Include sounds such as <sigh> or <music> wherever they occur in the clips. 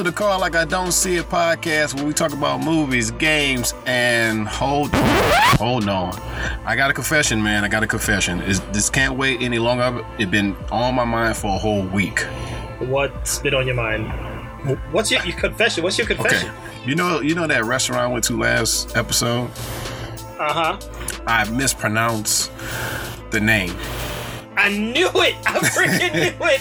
to the Car Like I Don't See It podcast where we talk about movies, games, and hold hold on. I got a confession, man. I got a confession. Is this can't wait any longer. It's been on my mind for a whole week. What's been on your mind? What's your, your confession? What's your confession? Okay. You know you know that restaurant I went to last episode? Uh huh. I mispronounced the name. I knew it. I freaking knew it.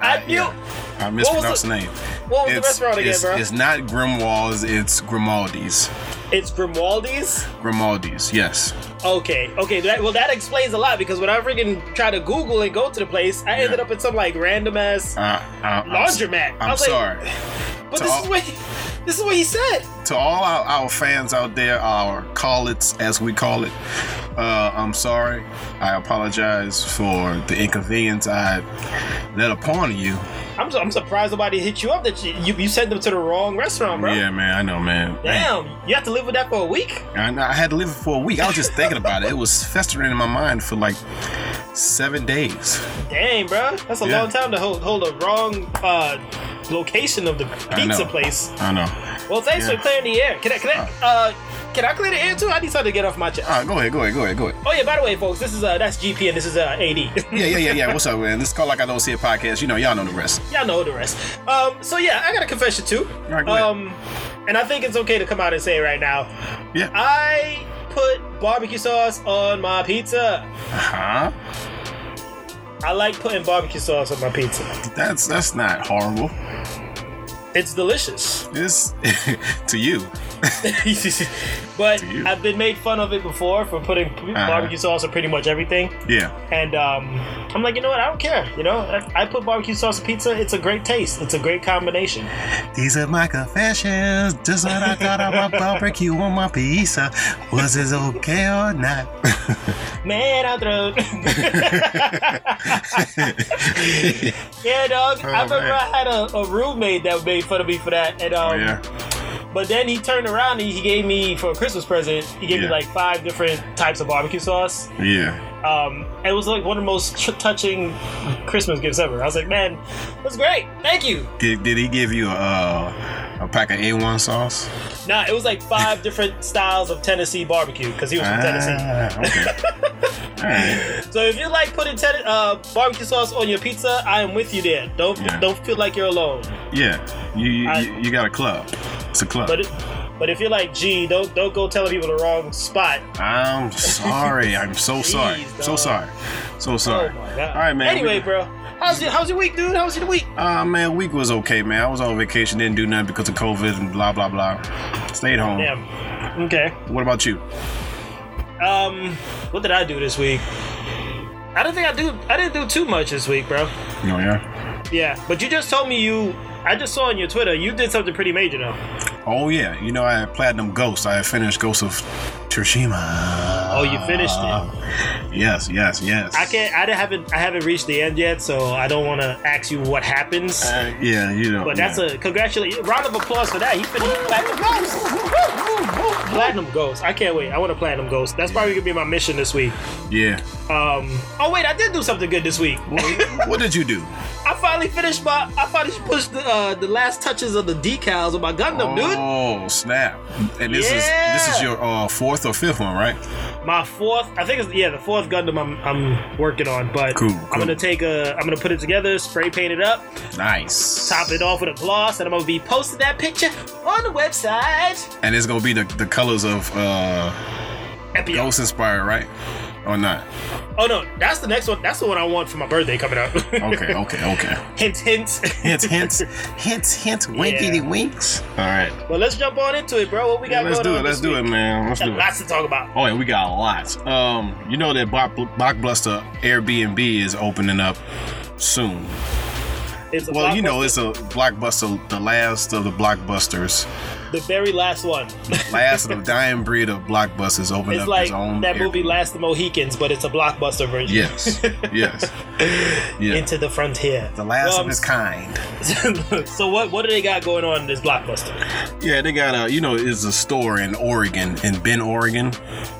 I <laughs> knew. Yeah. I mispronounced the, name. What was it's, the restaurant again, it's, bro? It's not Grimwald's. It's Grimaldi's. It's Grimaldi's. Grimaldi's, yes. Okay, okay. That, well, that explains a lot because when I freaking tried to Google and go to the place, I yeah. ended up in some like random ass uh, uh, laundromat. I'm, I'm sorry. Like, <laughs> but this all, is what he, this is what he said. To all our, our fans out there, our call it's as we call it. Uh, I'm sorry. I apologize for the inconvenience I let upon you. I'm, I'm surprised nobody hit you up that you, you, you sent them to the wrong restaurant, bro. Yeah, man, I know, man. Damn, man. you have to live with that for a week. I, I had to live it for a week. I was just thinking about it. It was festering in my mind for like seven days. Dang, bro, that's a yeah. long time to hold hold a wrong uh, location of the pizza I place. I know. Well, thanks yeah. for clearing the air. Can I? Can I? Uh, can I clear the air too? I need something to get off my chest. All right, go ahead, go ahead, go ahead, go ahead. Oh yeah, by the way, folks, this is uh that's GP and this is uh AD. <laughs> yeah, yeah, yeah, yeah. What's up, man? This is called like I don't see a podcast. You know, y'all know the rest. Y'all know the rest. Um, so yeah, I got a confession too. All right, go um, and I think it's okay to come out and say it right now. Yeah. I put barbecue sauce on my pizza. Uh huh. I like putting barbecue sauce on my pizza. That's that's not horrible. It's delicious. It's <laughs> to you. <laughs> but I've been made fun of it before for putting uh-huh. barbecue sauce on pretty much everything. Yeah. And um, I'm like, you know what? I don't care. You know, I, I, put barbecue sauce on pizza. It's a great taste. It's a great combination. These are my confessions. Just what I thought about <laughs> barbecue on my pizza. Was it okay or not? <laughs> Man, I throat. <laughs> yeah, dog. Oh, I remember man. I had a, a, roommate that made fun of me for that, and um, oh, yeah but then he turned around and he gave me for a Christmas present. He gave yeah. me like five different types of barbecue sauce. Yeah. Um, it was like one of the most t- touching Christmas gifts ever. I was like, man, that's great. Thank you. Did, did he give you a, uh, a pack of A1 sauce? Nah, it was like five different styles of Tennessee barbecue because he was from ah, Tennessee. Okay. <laughs> So if you like putting ten- uh, barbecue sauce on your pizza, I am with you there. Don't yeah. don't feel like you're alone. Yeah, you you, I, you got a club. It's a club. But it, but if you're like, gee, don't don't go telling people the wrong spot. I'm sorry. I'm so <laughs> Jeez, sorry. Dog. So sorry. So sorry. Oh. All right, man. Anyway, bro. How's your How's your week, dude? How was your week? Uh man, week was okay, man. I was on vacation, didn't do nothing because of COVID and blah blah blah. Stayed home. Damn. Okay. What about you? Um, what did I do this week? I don't think I do. I didn't do too much this week, bro. Oh yeah. Yeah, but you just told me you I just saw on your Twitter you did something pretty major though. Oh yeah, you know I had Platinum Ghost. I finished Ghost of Tsushima. Oh, you finished it. Yes, yes, yes. I can't. I haven't. I haven't reached the end yet, so I don't want to ask you what happens. Uh, yeah, you know. But that's yeah. a congratulations. Round of applause for that. He finished Platinum Ghost. Platinum Ghost. I can't wait. I want a Platinum Ghost. That's probably gonna be my mission this week. Yeah. Um. Oh wait, I did do something good this week. what, what did you do? <laughs> I finally finished my. I finally pushed the uh, the last touches of the decals on my Gundam, oh, dude. Oh snap! And this yeah. is this is your uh, fourth or fifth one, right? My fourth. I think it's yeah the fourth Gundam I'm I'm working on. But cool, cool. I'm gonna take a. I'm gonna put it together, spray paint it up. Nice. Top it off with a gloss, and I'm gonna be posting that picture on the website. And it's gonna be the the colors of uh, Epio. Ghost inspired, right? Or not? Oh no, that's the next one. That's the one I want for my birthday coming up. <laughs> okay, okay, okay. Hint, hint, hint, hint, <laughs> hint, hint, winkety yeah. winks. All right. Well, let's jump on into it, bro. What we got yeah, let's do it. Let's do it, man. Let's do it. Lots to talk about. Oh yeah, we got lots. Um, you know that Blockbuster Airbnb is opening up soon. well, you know, it's a blockbuster, the last of the blockbusters The very last one. Last of the dying breed of blockbusters opened It's up like his own. that movie. Last of the Mohicans, but it's a blockbuster version. Yes, yes, <laughs> yeah. Into the frontier. the last Um, of his kind. <laughs> so what what do they got going on in this blockbuster? Yeah, they got a you know it's a store in Oregon in Bend, Oregon.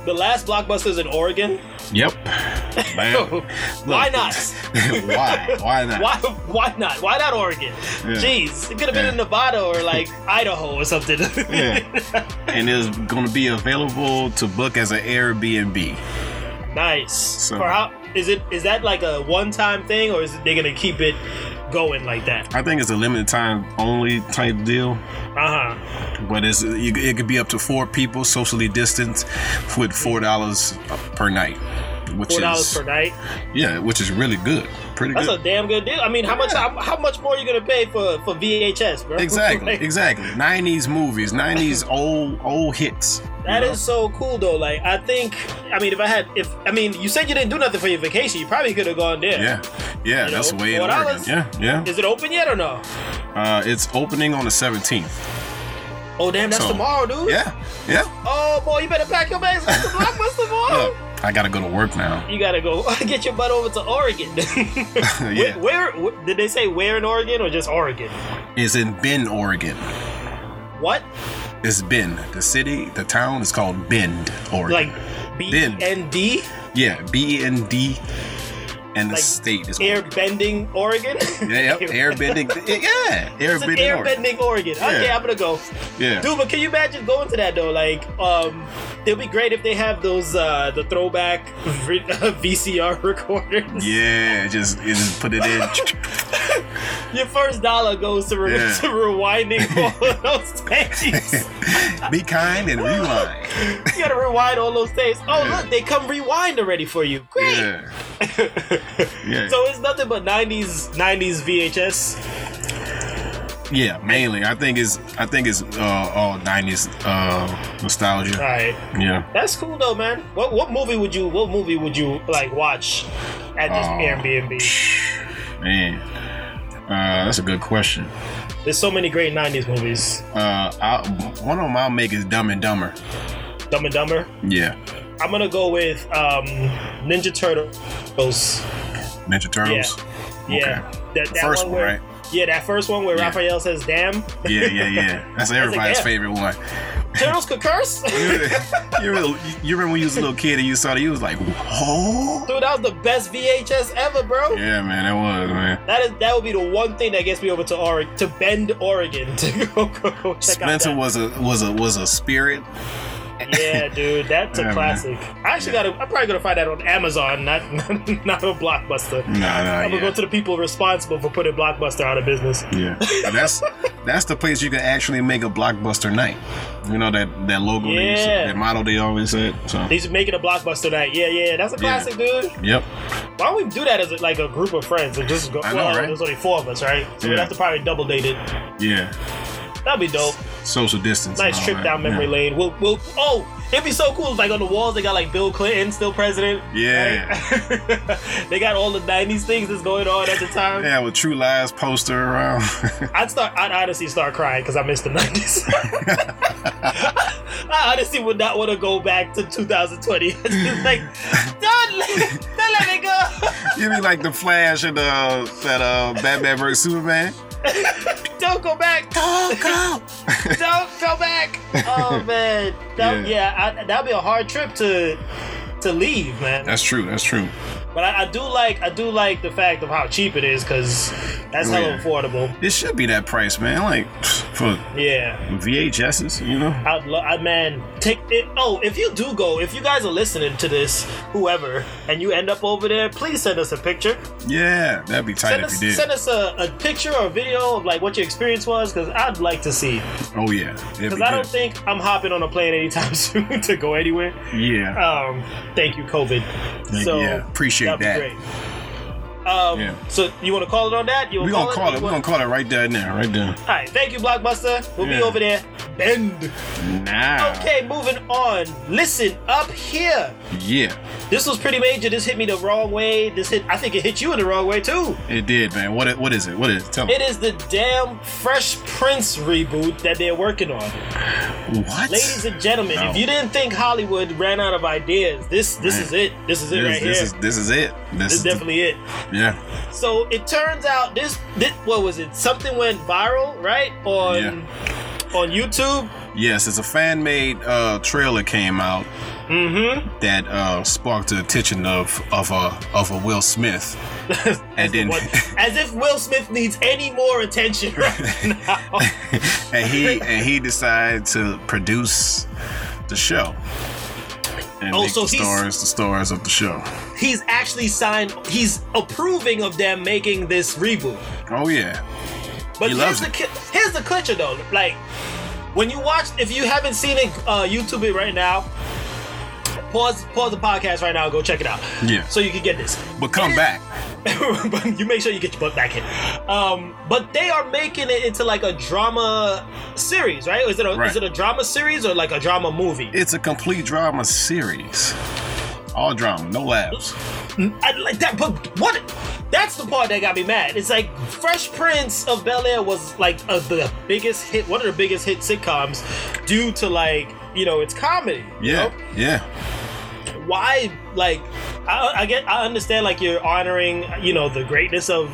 The last blockbuster's in Oregon. Yep. <laughs> Man, Why not? why? Why not? Why why not? Why not Oregon? Yeah. Jeez, it could have been Yeah. in Nevada or like Idaho or something. Yeah. <laughs> And it's going to be available to book as an Airbnb. nice. So- For how is it? Is that like a one-time thing, or is it, they gonna keep it going like that? I think it's a limited time only type deal, Uh huh. but it's you, it could be up to four people socially distanced with four dollars per night, which Four dollars per night. yeah, which is really good, pretty good. That's a damn good deal. I mean, how much? How, how much more are you gonna pay for for VHS, bro? Exactly, <laughs> Like, exactly. '90s movies, '90s <laughs> old old hits. That you is so cool though. Like I think, I mean, if I had, if I mean, you said you didn't do nothing for your vacation, you probably could have gone there. yeah, yeah. You that's know, the way in $4. Yeah, yeah. Is it open yet or no? Uh, it's opening on the 17th. Oh damn, that's So, tomorrow, dude. Yeah, yeah. Oh boy, you better pack your bags go to Blockbuster tomorrow. I gotta go to work now. <laughs> You gotta go <laughs> get your butt over to Oregon. <laughs> yeah, where, where, did they say where in Oregon or just Oregon? it's in Bend, Oregon. What? It's Bend. The city, the town is called Bend, Oregon. Like B Bend. N D? yeah, B E N D, and the Like state is Air Oregon. bending Oregon? Yeah, yep, <laughs> airbending. <laughs> Yeah, It's an airbending. air Oregon. bending Oregon. Okay, Yeah. I'm gonna go. Yeah, Dude, but can you imagine going to that though? Like, um, it'd be great if they have those uh the throwback <laughs> v- VCR recorders. yeah. Just, just put it in. Your first dollar goes to, re- Yeah. to rewinding all of those tapes. Be kind and rewind. You gotta rewind all those tapes. Oh Yeah. look, they come rewind already for you. Great. Yeah, <laughs> yeah. so it's nothing but '90s '90s VHS. yeah, mainly. I think it's, I think it's uh, all '90s uh, nostalgia. right, Yeah. that's cool though, man. What what movie would you what movie would you like watch at this Oh. Airbnb? Man, uh, that's a good question. There's so many great '90s movies. Uh, I, one of them I'll make is Dumb and Dumber. Dumb and Dumber. Yeah, I'm gonna go with um, Ninja Turtles. Ninja Turtles. Yeah, that, that First one where, right? Yeah, that first one where Yeah. Raphael says "damn." Yeah, yeah, yeah. <laughs> That's everybody's yeah. favorite one. Turtles could curse. <laughs> You, you remember, you remember when you was a little kid and you saw that you was like, "Whoa!" Dude, that was the best VHS ever, bro. Yeah, man, that was man. That is that would be the one thing that gets me over to Oregon, to Bend, Oregon, to go, go, check Spencer was a was a was a spirit. Yeah, <laughs> dude, that's a Yeah, man. classic. I actually Yeah. gotta. I'm probably gonna find that on Amazon, not <laughs> not on Blockbuster. No, no, I'm gonna yeah. go to the people responsible for putting Blockbuster out of business. Yeah, that's <laughs> that's the place you can actually make a blockbuster night. You know that that logo, they used Yeah. that motto they always said. So, He's making a Blockbuster night. Yeah, yeah, that's a Yeah. classic, dude. yep, Why don't we do that as a, like a group of friends and just go? I know, well, right? there's only four of us, right? So we'd have to probably double date it. yeah. That'd be dope. Social distance. Nice trip that. down memory yeah. lane. We'll, we'll. Oh, it'd be so cool. if, Like on the walls, they got like Bill Clinton still president. Yeah. right? <laughs> they got all the '90s things that's going on at the time. Yeah, with True Lies poster around. <laughs> I'd start. I'd honestly start crying because I missed the '90s. <laughs> I honestly would not want to go back to 2020. It's just like, don't, let- don't let me go. you mean like the Flash and uh, that uh, Batman vs Superman? <laughs> Don't go back. Don't go. <laughs> Don't go back. Oh man, that, yeah, I, that'd be a hard trip to to leave, man. That's true. That's true. But I, I do like I do like the fact of how cheap it is because that's Oh, hella affordable. It should be that price, man. Like <sniffs> for Yeah. VHSs, you know. I'd lo- I, man, take it. Oh, if you do go, if you guys are listening to this, whoever, and you end up over there, please send us a picture. Yeah, that'd be tight Send if us, you did. send us a, a picture or a video of like what your experience was, because I'd like to see. oh yeah, Because be I don't think I'm hopping on a plane anytime <laughs> soon to go anywhere. Yeah, Um, thank you, COVID. So yeah. Appreciate be that. great. Um, Yeah. So you want to call it on that? You We're gonna call it. You We're gonna call it right there now. Right there. All right. Thank you, Blockbuster. We'll be over there. Bend. Now. Okay, moving on. Listen up here. Yeah, This was pretty major. This hit me the wrong way. This hit. I think it hit you in the wrong way too. it did, man. What? What is it? What is it? Tell me. It is the damn Fresh Prince reboot that they're working on. what? Ladies and gentlemen, No. if you didn't think Hollywood ran out of ideas, this this Man. is it. This is it this, right this here. is this is it. This, is definitely it. yeah. So it turns out this, this what was it? Something went viral, right? On on YouTube. Yes, it's a fan made uh, trailer came out Mm-hmm. that uh, sparked the attention of of a of a Will Smith, <laughs> and then <laughs> as if Will Smith needs any more attention right <laughs> now. and he and he decided to produce the show and Oh, make so the stars the stars of the show. He's actually signed. He's approving of them making this reboot. Oh yeah, But He here's loves the it. here's the clincher though. Like when you watch, if you haven't seen it, uh, YouTube it right now. Pause pause the podcast right now. Go check it out. Yeah. So you can get this. but come It is- back. but <laughs> you make sure you get your butt back in. Um, but they are making it into like a drama series, right? Is it a Right. is it a drama series or like a drama movie? It's a complete drama series. All drama, no laughs. I like that, but what? That's the part that got me mad. It's like Fresh Prince of Bel Air was like a, the biggest hit, one of the biggest hit sitcoms, due to like you know its comedy. you Yeah, know? yeah. Why like I, I get I understand like you're honoring you know the greatness of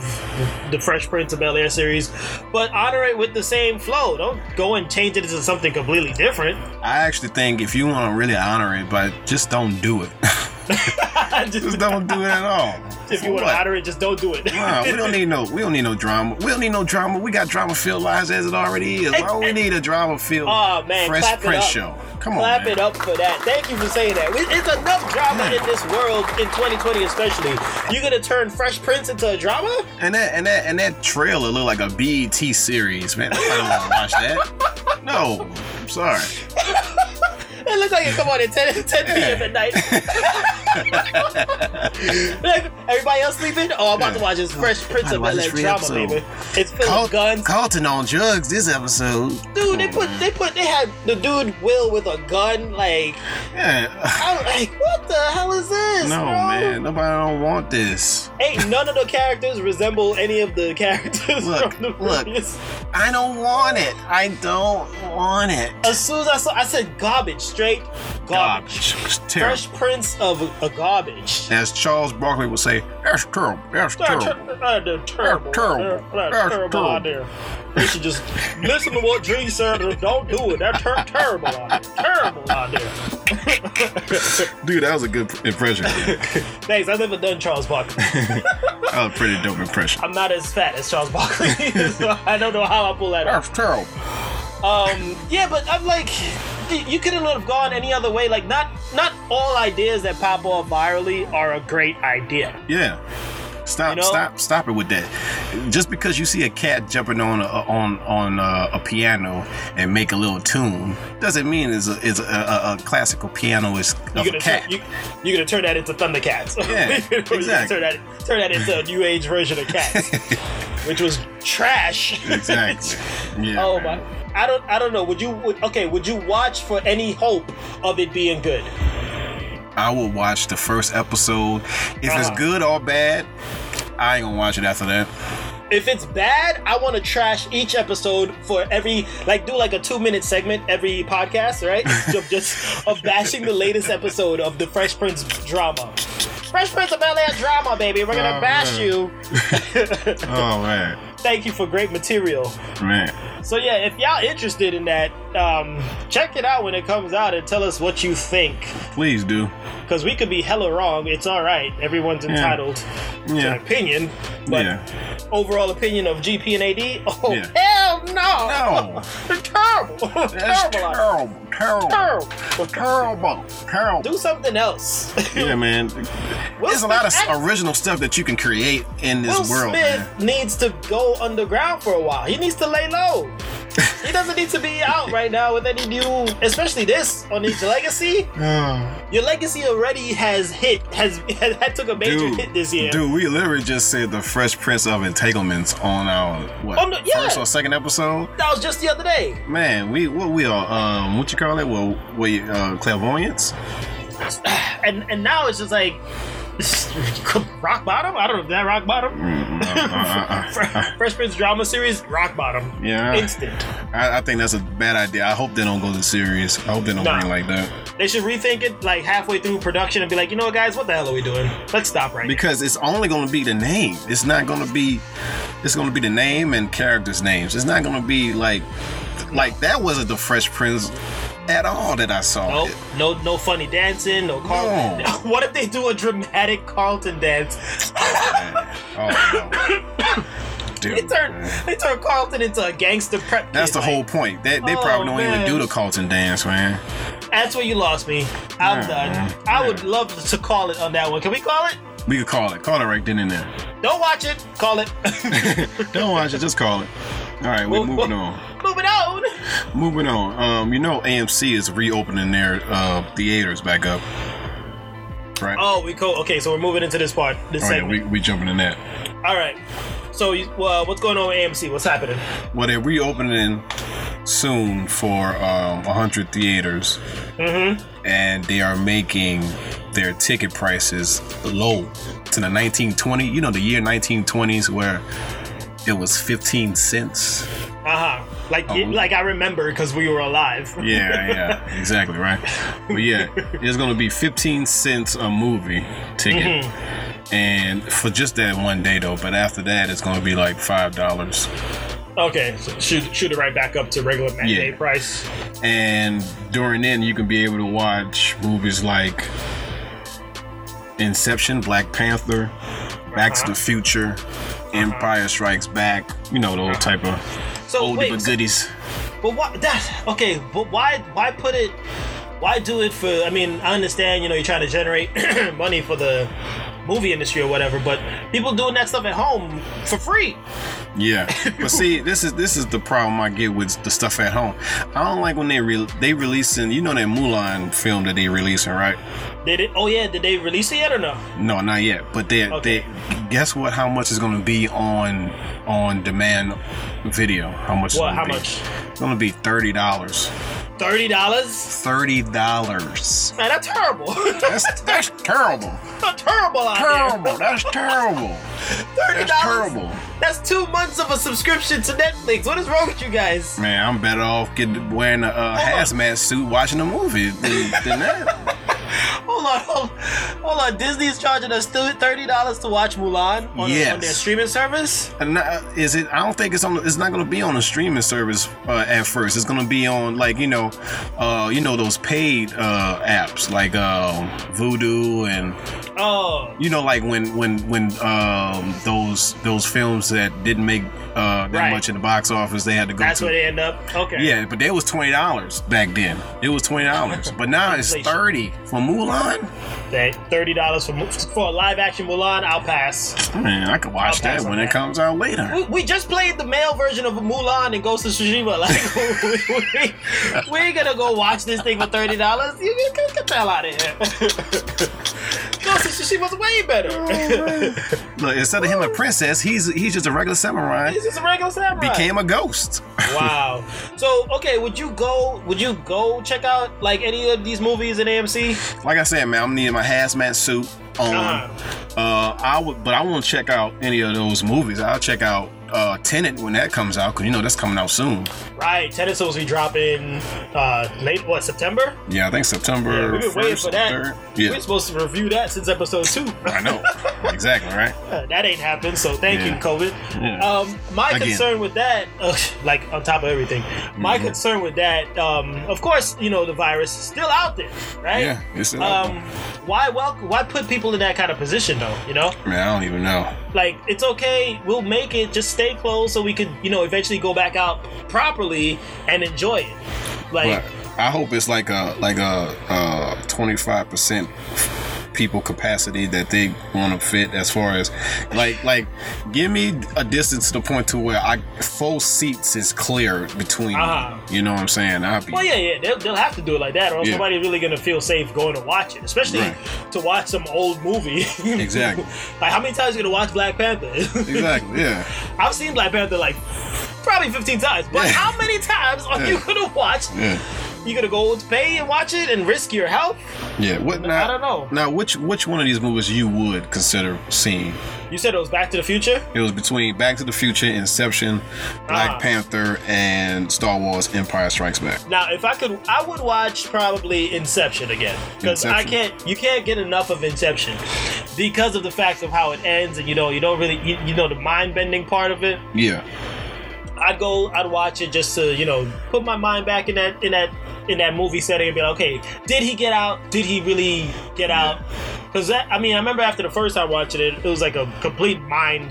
the Fresh Prince of Bel Air series, but honor it with the same flow. Don't go and change it into something completely different. I actually think if you want to really honor it, but just don't do it. Just- <laughs> just don't do it at all. if you want to honor it, just don't do it. Nah, we don't need no. We don't need no drama. We don't need no drama. We got drama filled lives as it already is. Why do we <laughs> need a drama filled Oh, man, Fresh Prince show? Come Clap on, man. it up for that. Thank you for saying that. It's enough drama in this world in 2020, especially. You're gonna turn Fresh Prince into a drama? And that and that and that trailer looked like a BET series, man. I don't want to watch that. No, I'm sorry. <laughs> It looks like it come on at 10, 10 p.m. at night. <laughs> like, everybody else sleeping? Oh, I'm about to watch this Fresh Prince of Bel Air drama, episode. baby. It's full Carl- of guns. Carlton on drugs this episode. Dude, they put they put they had the dude Will with a gun. Like, Yeah. I'm like, what the hell is this? No, bro? man. Nobody don't want this. Ain't none of the characters resemble any of the characters Look, from the look. previous. I don't want it. I don't want it. As soon as I saw, I said garbage, straight garbage. Terrible. Fresh Prince of a garbage. As Charles Barkley would say, that's terrible. That's terrible. ter- uh, they're terrible. they're That's terrible terrible. out there. Should just listen to what G said don't do it. They're ter- terrible there. Terrible there. <laughs> Dude, that was a good impression. <laughs> Thanks. I've never done Charles Barkley. <laughs> that was a pretty dope impression. I'm not as fat as Charles Barkley, so I don't know how I pull that off. That's terrible. Um, yeah, but I'm like, you couldn't have gone any other way. Like, not not all ideas that pop off virally are a great idea. Yeah. Stop! You know? Stop! Stop it with that. Just because you see a cat jumping on a, on on uh, a piano and make a little tune doesn't mean it's a, it's a, a, a classical piano is You're of a cat. turn, you, you're gonna turn that into Thundercats. Yeah, <laughs> exactly. turn that turn that into a new age version of Cats, <laughs> which was trash. exactly. <laughs> Yeah. oh man. my. I don't. I don't know. Would you? Would, okay. Would you watch for any hope of it being good? I will watch the first episode. If it's Uh-huh. good or bad, I ain't gonna watch it after that. If it's bad, I want to trash each episode for every like do like a two minute segment every podcast, right? <laughs> of just of bashing the latest episode of the Fresh Prince drama. Fresh Prince of Bel Air drama, baby. We're gonna Oh, bash man. you. <laughs> <laughs> Oh man, Thank you for great material. man. So yeah, if y'all interested in that, um, check it out when it comes out and tell us what you think. Please do. Because we could be hella wrong. It's all right. Everyone's entitled to an Yeah. opinion. But Yeah. overall opinion of GP and AD? <laughs> Oh Yeah. Hell no! No. <laughs> They're terrible. That's terrible. terrible. Terrible. Terrible. Terrible. Terrible. Do something else. <laughs> Yeah, man. Will There's a lot of Smith original stuff that you can create in this Will world, Smith man. needs to go underground for a while. He needs to lay low. <laughs> he doesn't need to be out right now with any new, especially this on his legacy. <sighs> Your legacy already has hit, has <laughs> has, had took a major Dude, hit this year. Dude, we literally just said the Fresh Prince of Entanglements on our what Oh, no, yeah. first or second episode. That was just the other day. Man, we what we are um what you call it? Well, we uh clairvoyance. <clears throat> and and now it's just like <laughs> rock bottom. I don't know if that rock bottom. Mm, uh, uh, uh, uh. Fresh Prince drama series, rock bottom. Yeah. instant. I, I think that's a bad idea. I hope they don't go to series. I hope they don't Nah. bring like that They should rethink it like halfway through production and be like, you know what, guys, what the hell are we doing? Let's stop right now. because it's only going to be the name. It's not going to be. It's going to be the name and characters' names. It's not going to be like like that wasn't the Fresh Prince at all that I saw. Nope. No, no funny dancing. No Carlton. No. <laughs> what if they do a dramatic Carlton dance? Oh, oh no. <laughs> Dude, They turn, man. they turn Carlton into a gangster prep. That's kid, the like, whole point. They, they Oh, probably don't man. even do the Carlton dance, man. That's where you lost me. I'm Yeah, done. man. I would love to call it on that one. Can we call it? We could call it. Call it right then and there. Don't watch it. Call it. <laughs> Don't watch it. Just call it. All right, we're moving on. Moving on. Moving on. Um, you know, AMC is reopening their uh, theaters back up. Right. Oh, we go. Okay, so we're moving into this part. This Oh, yeah, segment. we we jumping in that. All right. So, uh, what's going on with AMC? What's happening? Well, they're reopening soon for um, 100 theaters, Mm-hmm. and they are making their ticket prices low to the 1920. You know, the year 1920s where it was 15 cents. Uh huh. Like, Oh. like I remember because we were alive. Yeah, yeah, <laughs> exactly, right. But yeah, it's gonna be 15 cents a movie ticket, and for just that one day though. But after that, it's gonna be like five dollars. Okay, so shoot, shoot it right back up to regular matinee Yeah. price. And during then, you can be able to watch movies like Inception, Black Panther, Back to Uh-huh. the Future, Empire Strikes Back. You know those type of So oldie wait, but goodies. But why that okay, but why why put it why do it for I mean, I understand, you know, you're trying to generate <clears throat> money for the movie industry or whatever, but people doing that stuff at home for free. Yeah, <laughs> but see, this is this is the problem I get with the stuff at home. I don't like when they re- they releasing. You know that Mulan film that they releasing, right? Did it oh yeah, did they release it yet or no? No, not yet. But they Okay. they guess what? How much is going to be on on demand video? How much? is What, how be? much? It's going to be thirty dollars. Thirty dollars? Thirty dollars. Man, that's terrible. That's that's terrible. <laughs> that's terrible Terrible. That's terrible. <laughs> Thirty That's dollars. terrible. That's two months of a subscription to Netflix. What is wrong with you guys? Man, I'm better off getting wearing a uh, hazmat suit watching a movie than, than that. <laughs> <laughs> Hold on, hold, on, hold on. Disney's charging us thirty dollars to watch Mulan on, Yes. on their streaming service. And not, is it? I don't think it's on. It's not going to be on a streaming service uh, at first. It's going to be on like you know, uh, you know those paid uh, apps like um, Vudu and Oh, you know like when when when um, those those films that didn't make uh, that Right. much in the box office, they had to go that's to. where they end up. Okay. yeah, but that was twenty dollars back then. It was twenty dollars, but now <laughs> it's thirty for Mulan. That thirty dollars for for a live action Mulan. I'll pass. Man, I could watch that when it comes out later. We, we just played the male version of Mulan and Ghost of Tsushima. <laughs> Like we, ain't gonna go watch this thing for thirty dollars. You get, get the hell out of here. <laughs> Ghost of Tsushima's way better. Oh, Look, instead of him a princess, he's he's just a regular samurai. He's just a regular samurai. Became a ghost. wow. So okay, would you go? Would you go check out like any of these movies in AMC? Like I said, man, I'm needing my hazmat suit on. Uh-huh. Uh, I would, but I won't check out any of those movies. I'll check out uh, Tenet when that comes out, cause you know that's coming out soon. Right, Tenet's supposed to be dropping uh late what September? Yeah, I think September. Yeah, we've been waiting 1st for or that. 3rd. We're supposed to review that since episode two. I know. <laughs> exactly right. Uh, that ain't happened, so thank you, COVID. Yeah. Um, my Again. concern with that, uh, like on top of everything, my Mhm. concern with that, um, of course, you know, the virus is still out there, right? Yeah, it's still out Um, why welcome? Why put people in that kind of position, though? You know, man. I don't even know. like it's okay. We'll make it. Just stay closed so we could, you know, eventually go back out properly and enjoy it. Like, But I hope it's like a like a uh, twenty five percent people capacity that they want to fit as far as like like give me a distance to the point to where I full seats is clear between Uh-huh. you know what I'm saying I'll be Well, yeah, yeah, they'll, they'll have to do it like that, or Yeah. nobody's really gonna feel safe going to watch it, especially Right. to watch some old movie. <laughs> Exactly. like, how many times you gonna watch Black Panther? exactly yeah <laughs> I've seen Black Panther like probably 15 times, but Yeah. how many times are you gonna watch? yeah You gonna go to pay and watch it and risk your health? yeah what I don't know. now which which one of these movies you would consider seeing You said it was Back to the Future. it was between Back to the Future Inception Black Ah. Panther and Star Wars Empire Strikes Back Now, if I could, I would watch probably Inception again because I can't. You can't get enough of Inception because of the fact of how it ends, and you know, you don't really, you, you know, the mind bending part of it. yeah I'd go, I'd watch it just to, you know, put my mind back in that, in that, in that movie setting and be like, okay, did he get out? Did he really get out? Because that, I mean, I remember after the first time watching it, it was like a complete mind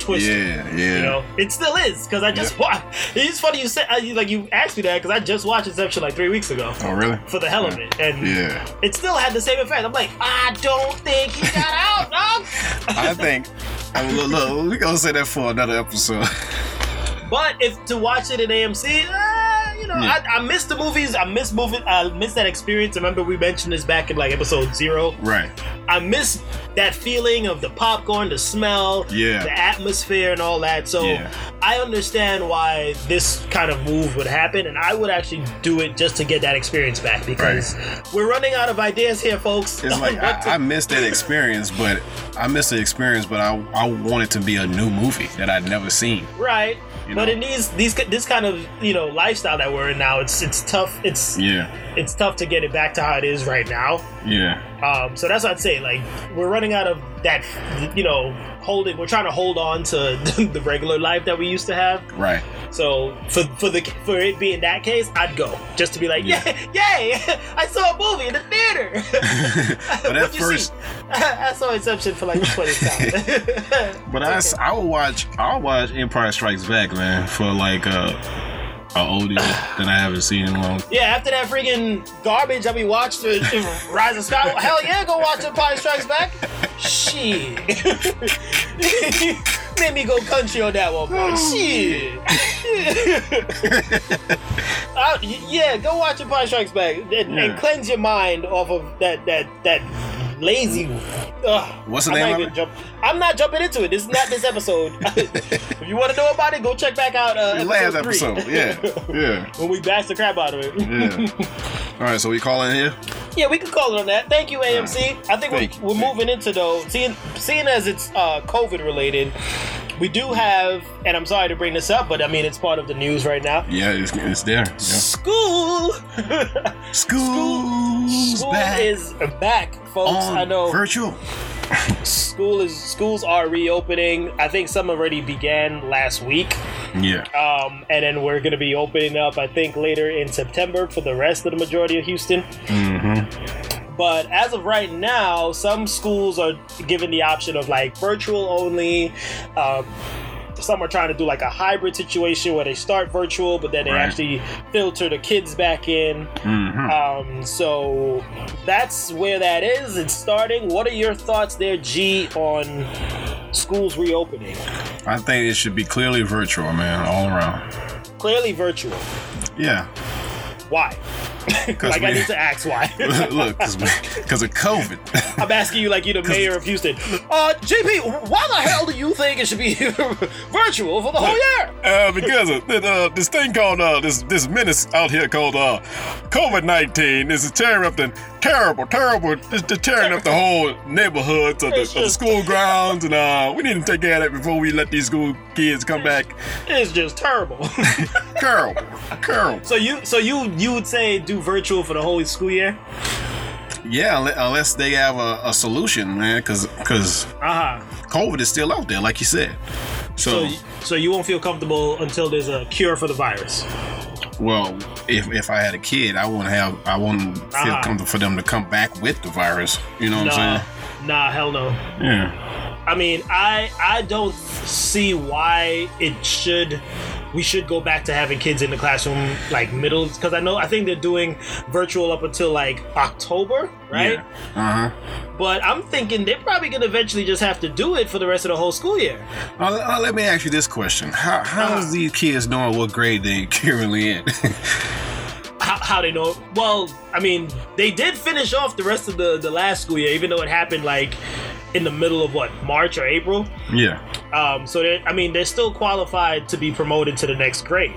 twister. yeah yeah You know, it still is because I just watched. <laughs> It's funny you said like you asked me that because I just watched Inception like three weeks ago oh really for the hell of it, and yeah it still had the same effect. I'm like, I don't think he got out, dog. <laughs> I think. I look, look, we gonna say that for another episode. <laughs> But if to watch it in AMC, uh, you know, Yeah. I, I miss the movies. I miss movie. I miss that experience. Remember we mentioned this back in like episode zero. right. I miss that feeling of the popcorn, the smell, Yeah. the atmosphere, and all that. So Yeah. I understand why this kind of move would happen, and I would actually do it just to get that experience back because we're running out of ideas here, folks. It's like <laughs> what to- I, I miss that experience, but I miss the experience, but I I want it to be a new movie that I'd never seen. right. You But know. in these these this kind of you know lifestyle that we're in now, it's it's tough. It's Yeah, it's tough to get it back to how it is right now. yeah, Um, so that's what I'd say. Like we're running out of that, you know, holding. We're trying to hold on to <laughs> the regular life that we used to have. right. So for for the for it being that case, I'd go just to be like, Yeah. <laughs> yay! <laughs> I saw a movie in the theater. But at first? I saw Inception for like twenty times. but I I would watch I'll watch Empire Strikes Back, man, for like uh, a oldie that I haven't seen in a long. <sighs> Yeah, after that freaking garbage that we watched, uh, <laughs> Rise of Skywalker, hell yeah, go watch Empire Strikes Back. Shit. <laughs> Made me go country on that one, bro. <sighs> Shit. <laughs> Uh, yeah, go watch Empire Strikes Back and, and cleanse your mind off of that that that lazy. Ugh. What's the I'm name not of even it? Jump, I'm not jumping into it. This is not this episode. <laughs> if you want to know about it, go check back out uh, The last episode episode, yeah, <laughs> yeah, when we bash the crap out of it. yeah. <laughs> All right, so we calling here. Yeah, we could call it on that. Thank you, AMC. I think Thank we're, we're moving into though, seeing seeing as it's uh, COVID related. We do have, and I'm sorry to bring this up, but I mean it's part of the news right now. Yeah, it's, it's there. Yeah. School, <laughs> School's school back is back, folks. on I know virtual. school is schools are reopening. I think some already began last week, Yeah, um, and then we're going to be opening up. I think later in September for the rest of the majority of Houston. mm-hmm. But as of right now, some schools are given the option of like virtual only. Um, some are trying to do like a hybrid situation where they start virtual, but then they Right. actually filter the kids back in. Mm-hmm. Um, so that's where that is. It's starting. What are your thoughts there, G, on schools reopening? I think it should be clearly virtual, man, all around. Clearly virtual. Yeah. Why? <laughs> like I need to ask why. <laughs> Look, because of COVID. <laughs> I'm asking you like you're the mayor of Houston. Uh, JP, why the hell do you think it should be virtual for the whole year? Uh, because of this, uh, this thing called uh, this this menace out here called uh, COVID nineteen. Is tearing up the terrible, terrible. It's tearing up the whole neighborhoods of the, of the school grounds, and uh, we need to take care of that before we let these school kids come back. It's just terrible. Carol, Carol. so you, so you, you would say do virtual for the whole school year? Yeah, unless they have a, a solution, man, because because Uh huh. COVID is still out there, like you said. So, So, so you won't feel comfortable until there's a cure for the virus. well, if if I had a kid, I wouldn't have, I wouldn't feel Uh-huh. comfortable for them to come back with the virus. You know what Nah, I'm saying? nah, hell no. Yeah. I mean, I I don't see why it should we should go back to having kids in the classroom like middle because I know I think they're doing virtual up until like October, right? Yeah. Uh huh. But I'm thinking they're probably gonna eventually just have to do it for the rest of the whole school year. Uh, uh, let me ask you this question: How how's Uh-huh. these kids knowing what grade they <laughs> currently in? <laughs> How, how they know? Well, I mean, they did finish off the rest of the the last school year, even though it happened like in the middle of what March or April. yeah. Um, so I mean, they're still qualified to be promoted to the next grade.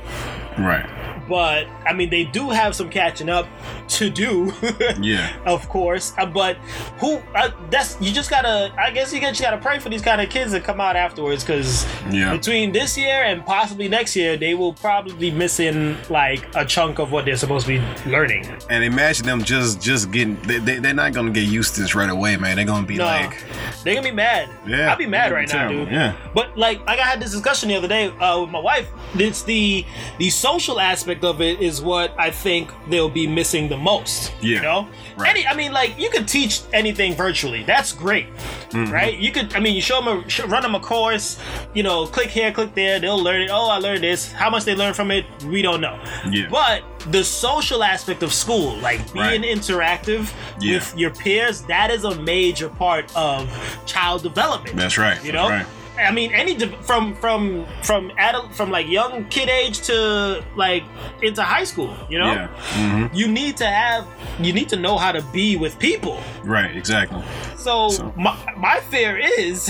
Right. But I mean, they do have some catching up to do. <laughs> Yeah. of course. Uh, but who? Uh, that's you just gotta. I guess you just gotta pray for these kind of kids to come out afterwards, because Yeah. between this year and possibly next year, they will probably be missing like a chunk of what they're supposed to be learning. And imagine them just just getting. They, they, they're not gonna get used to this right away, man. They're gonna be No, like, they're gonna be mad. Yeah, I'd be mad right gonna now, be dude. yeah. But like, like I had this discussion the other day uh, with my wife. It's the the social aspect of it is what I think they'll be missing the most. Yeah, You know, right. any. I mean, like you could teach anything virtually. That's great, Mm-hmm. right? You could. I mean, you show them a run them a course. You know, click here, click there. They'll learn it. Oh, I learned this. How much they learn from it, we don't know. Yeah. But the social aspect of school, like being Right. interactive Yeah. with your peers, that is a major part of child development. that's right. You know, right. I mean, any from from from adult from like young kid age to like into high school. You know, Yeah. hmm you need to have you need to know how to be with people. Right. Exactly. So, So- my, my fear is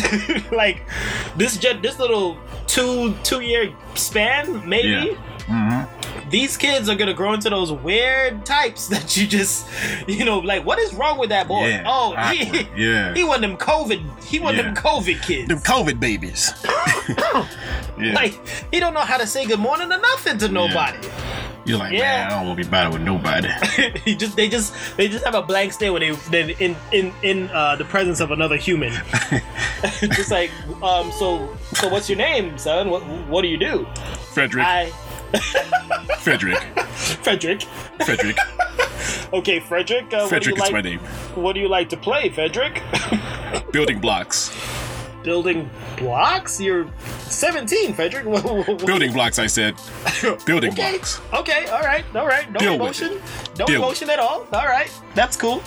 <laughs> like this gen- this little two two year span maybe. Yeah. hmm These kids are gonna grow into those weird types <laughs> that you just, you know, like what is wrong with that boy? Yeah. Oh, he, Awkward. Yeah. he one of them COVID, he one of them COVID kids. Them COVID babies. <laughs> yeah. Like he don't know how to say good morning or nothing to nobody. You're like, Yeah. man, I don't want to be bothered with nobody. <laughs> he just they just they just have a blank stare when they they in in in uh, the presence of another human. just like um so so what's your name, son? What what do you do? Frederick. I Frederick. Frederick. Frederick. <laughs> Okay, Frederick. Uh, what do Frederick you is like? my name. What do you like to play, Frederick? Building blocks. Building blocks? You're 17, Frederick. <laughs> Building blocks. I said. <laughs> Building Okay. blocks. Okay. All right. All right. No Deal with emotion. No Deal emotion at all. All right. That's cool.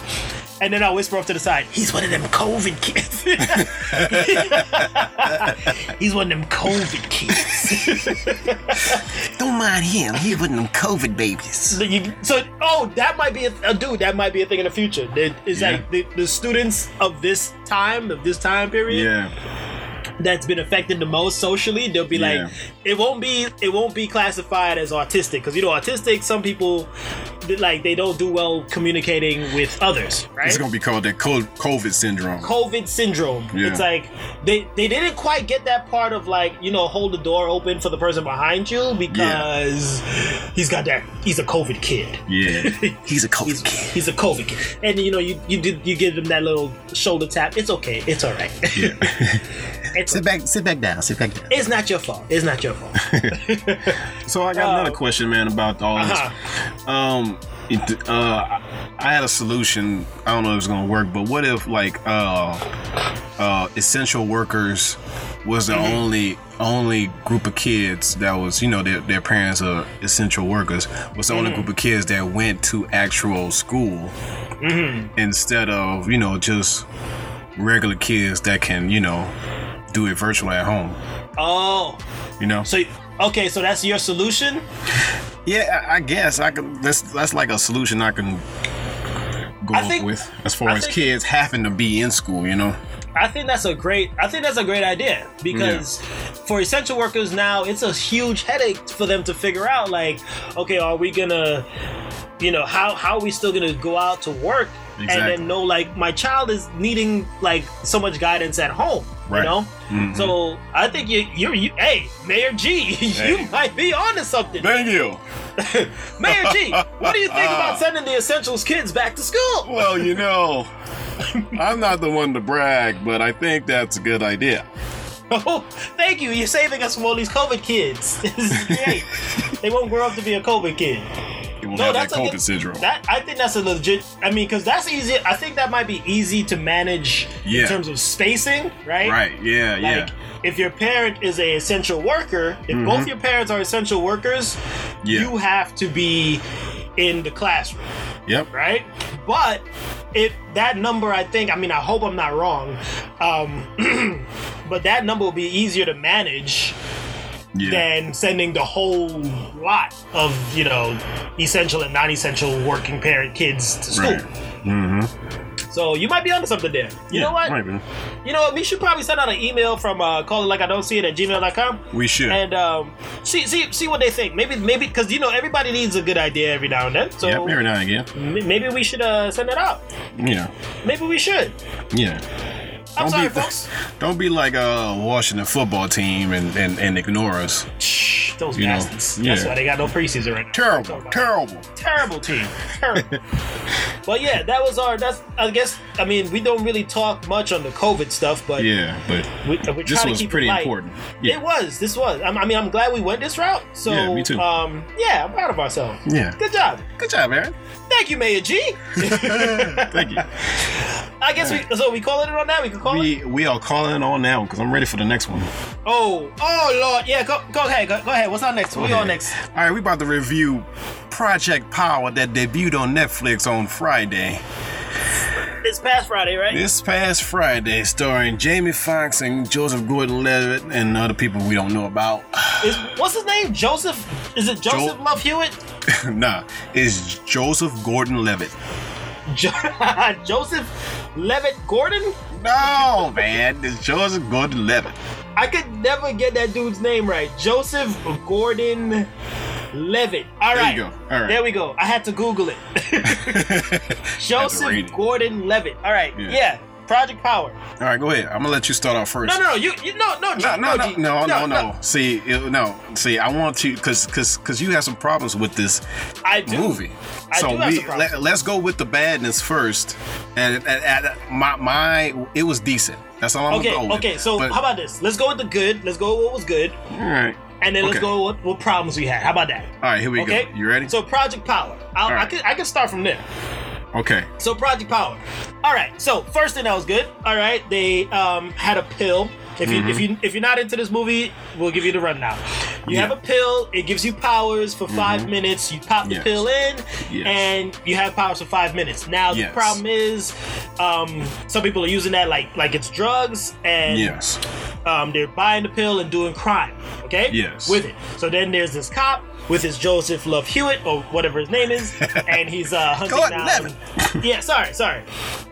And then I'll whisper off to the side. He's one of them COVID kids. <laughs> He's one of them COVID kids. Don't mind him. He's one of them COVID babies. So so, oh, that might be a, a dude. That might be a thing in the future. That is Yeah. like the, the students of this time, of this time period. Yeah. That's been affected the most socially they'll be Yeah. like it won't be it won't be classified as autistic because you know autistic some people like they don't do well communicating with others right It's gonna be called that COVID syndrome. covid syndrome Yeah. it's like they they didn't quite get that part of like you know hold the door open for the person behind you because he's got that he's a covid kid Yeah. <laughs> He's a COVID He's, kid. he's a COVID kid, and you know you you did you give him that little shoulder tap. It's okay. It's all right. Yeah. <laughs> it's, sit back. Sit back down. Sit back down. it's not your fault. It's not your fault. <laughs> So I got Uh, another question, man, about all this. Uh-huh. Um, it, uh, I had a solution. I don't know if it's gonna work, but what if like uh, uh, essential workers was the Mm-hmm. only only group of kids that was, you know, their, their parents are essential workers was the only Mm-hmm. group of kids that went to actual school Mm-hmm. instead of you know just regular kids that can you know do it virtually at home. Oh, You know. so okay, so that's your solution. Yeah, I I guess I can. That's that's like a solution I can go I up think- with as far I as think- kids having to be in school. You know. I think that's a great. I think that's a great idea because for essential workers now, it's a huge headache for them to figure out. Like, okay, are we gonna, you know, how how are we still gonna go out to work and then know like my child is needing like so much guidance at home. You Right. know. Mhm. So I think you you're you, hey Mayor G, <laughs> you might be onto something. Thank you. <laughs> Mayor G, what do you think about sending the essentials kids back to school? Well, you <laughs> know, I'm not the one to brag, but I think that's a good idea. Oh, thank you. You're saving us from all these COVID kids. This is great. they won't grow up to be a COVID kid. Won't No, have that that's a COVID good- syndrome. That I think that's a legit. I mean, because that's easy. I think that might be easy to manage Yeah. in terms of spacing, right? right? Yeah, Like, yeah, if your parent is a essential worker, if both your parents are essential workers, Mm-hmm. Yeah. you have to be in the classroom, yep. right? But if that number, I think, I mean, I hope I'm not wrong, um, <clears throat> but that number will be easier to manage Yeah. than sending the whole lot of you know essential and non-essential working parent kids to school. Right. Mm-hmm. So you might be onto something there. You know what? Might be. You know what? We should probably send out an email from uh, call it like I don't see it at gmail.com We should. and um, see see see what they think. Maybe maybe because you know everybody needs a good idea every now and then. So yep, every now and again. m- maybe we should uh, send it out. Yeah. Maybe we should. Yeah. I'm Don't sorry, be, folks. <laughs> Don't be like a Washington football team and, and, and ignore us. Shh, those You know, bastards. That's yeah. why they got no preseason right now. Terrible, terrible. terrible team. Terrible. <laughs> but yeah, that was our. That's I guess. I mean, we don't really talk much on the COVID stuff, but Yeah, but we, we're this was keep pretty important. Yeah. It was. This was. I'm- I mean, I'm glad we went this route. So, Yeah, me too. Um, yeah, I'm proud of ourselves. Yeah. Good job. Good job, Aaron. Thank you, Mayor G. <laughs> Thank you. I guess we. So we call it on that. We can We we are calling on now because I'm ready for the next one. Oh, oh Lord. Yeah, go go ahead. Go, go ahead. What's our next? What we on next? All right, we about to review Project Power that debuted on Netflix on Friday. This past Friday, right? This past Friday, starring Jamie Foxx and Joseph Gordon-Levitt and other people we don't know about. <sighs> Is, what's his name? Joseph? Is it Joseph Love Hewitt? <laughs> nah, it's Joseph Gordon-Levitt. Jo- <laughs> Joseph Levitt Gordon? No, man, it's Joseph Gordon-Levitt. I could never get that dude's name right. Joseph Gordon Levitt. All There right. you go. All right. There we go. I had to Google it. <laughs> <laughs> Joseph. Gordon Levitt. All right. Yeah. Yeah. Project Power. All right, go ahead. I'm gonna let you start off first. No, no, no. You, you no, no, No, no, no, no, no, no. See, no. See, I want to, cause, cause, cause you have some problems with this I do. movie. I so do have we some let, us go with the badness first. And, and, and my, my, it was decent. That's all I'm Okay, gonna go with. okay. So But- how about this? Let's go with the good. Let's go with what was good, all right, and then let's go with what problems we had. How about that? all right, here we Okay. go. You ready? So Project Power. I'll, All I right. can I can start from there. Okay. So Project Power. All right. So first thing that was good. All right. They um, had a pill. If you if you if you're not into this movie, we'll give you the rundown. You Yeah. have a pill. It gives you powers for 5 minutes. You pop the Yes. pill in, Yes. and you have powers for five minutes. Now the Yes. problem is, um, some people are using that like like it's drugs, and Yes. um, they're buying the pill and doing crime. Okay. Yes. With it. So then there's this cop with his Joseph Love Hewitt or whatever his name is, <laughs> and he's uh, hunting Gordon down. Levitt. <laughs> yeah, sorry, sorry.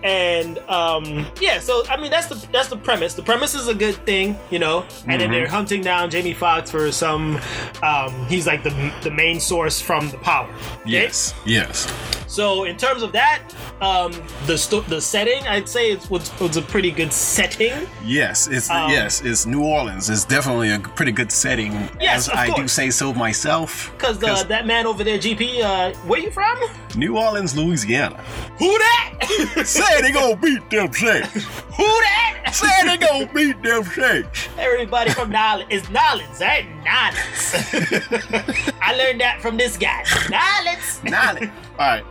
And um, yeah, so I mean that's the that's the premise. The premise is a good thing, you know. And Mm-hmm. then they're hunting down Jamie Foxx for some. Um, he's like the the main source from the power. okay? Yes. Yes. So in terms of that, um, the sto- the setting, I'd say it was, was a pretty good setting. Yes. It's Um, yes. It's New Orleans. It's definitely a pretty good setting. Yes, as I do say so myself. Cause uh, that man over there, GP, uh, where you from? New Orleans, Louisiana. Who that? <laughs> Say they gonna beat them Saints. Who that? Say they gonna beat them Saints. Everybody from Nolens. is Nolens, right? Nolens. <laughs> I learned that from this guy. Nolens. It. All right,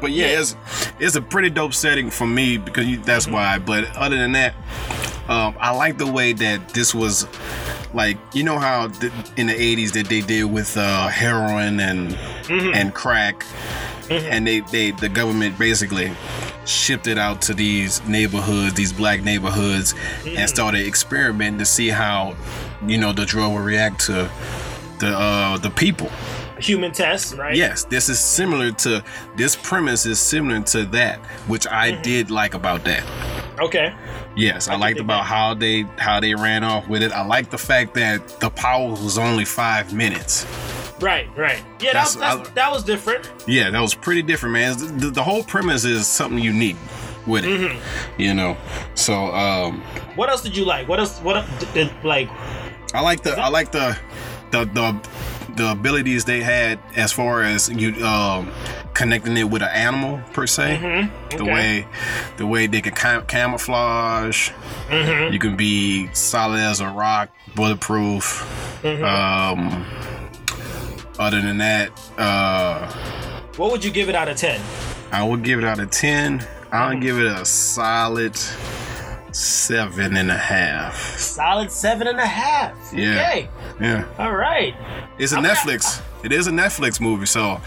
but yeah, it's it's a pretty dope setting for me because you, that's why. But other than that, um, I like the way that this was like you know how th- in the '80s that they did with uh, heroin and and crack, and they they the government basically shipped it out to these neighborhoods, these black neighborhoods, and started experimenting to see how you know the drug would react to the uh, the people. Human test, right? Yes, this is similar to this premise is similar to that, which I Mm-hmm. did like about that. Okay. Yes, I, can liked about that. how they how they ran off with it. I like the fact that the power was only five minutes. Right, right. Yeah, that was, That's- that's, I- that was different. Yeah, that was pretty different, man. The, the whole premise is something unique with it, Mm-hmm. you know. So um, What else did you like? What else? What did like? I like the I like the the the the abilities they had as far as you um connecting it with an animal per se. The okay. way the way they can cam- camouflage. Mm-hmm. You can be solid as a rock, bulletproof. Mm-hmm. Um other than that, uh What would you give it out of ten? I would give it out of ten. I'll give it a solid seven and a half. Solid seven and a half. Yeah. Okay. Yeah. All right. It's a I'm Netflix. It is a Netflix movie, so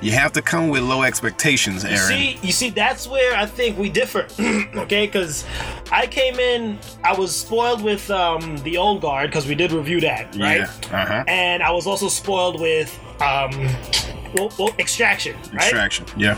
you have to come with low expectations, Aaron. See, you see, that's where I think we differ. <clears throat> okay, because I came in, I was spoiled with um, the old guard because we did review that, right? Yeah. Uh huh. And I was also spoiled with um, well, well, Extraction, right? Extraction. Yeah.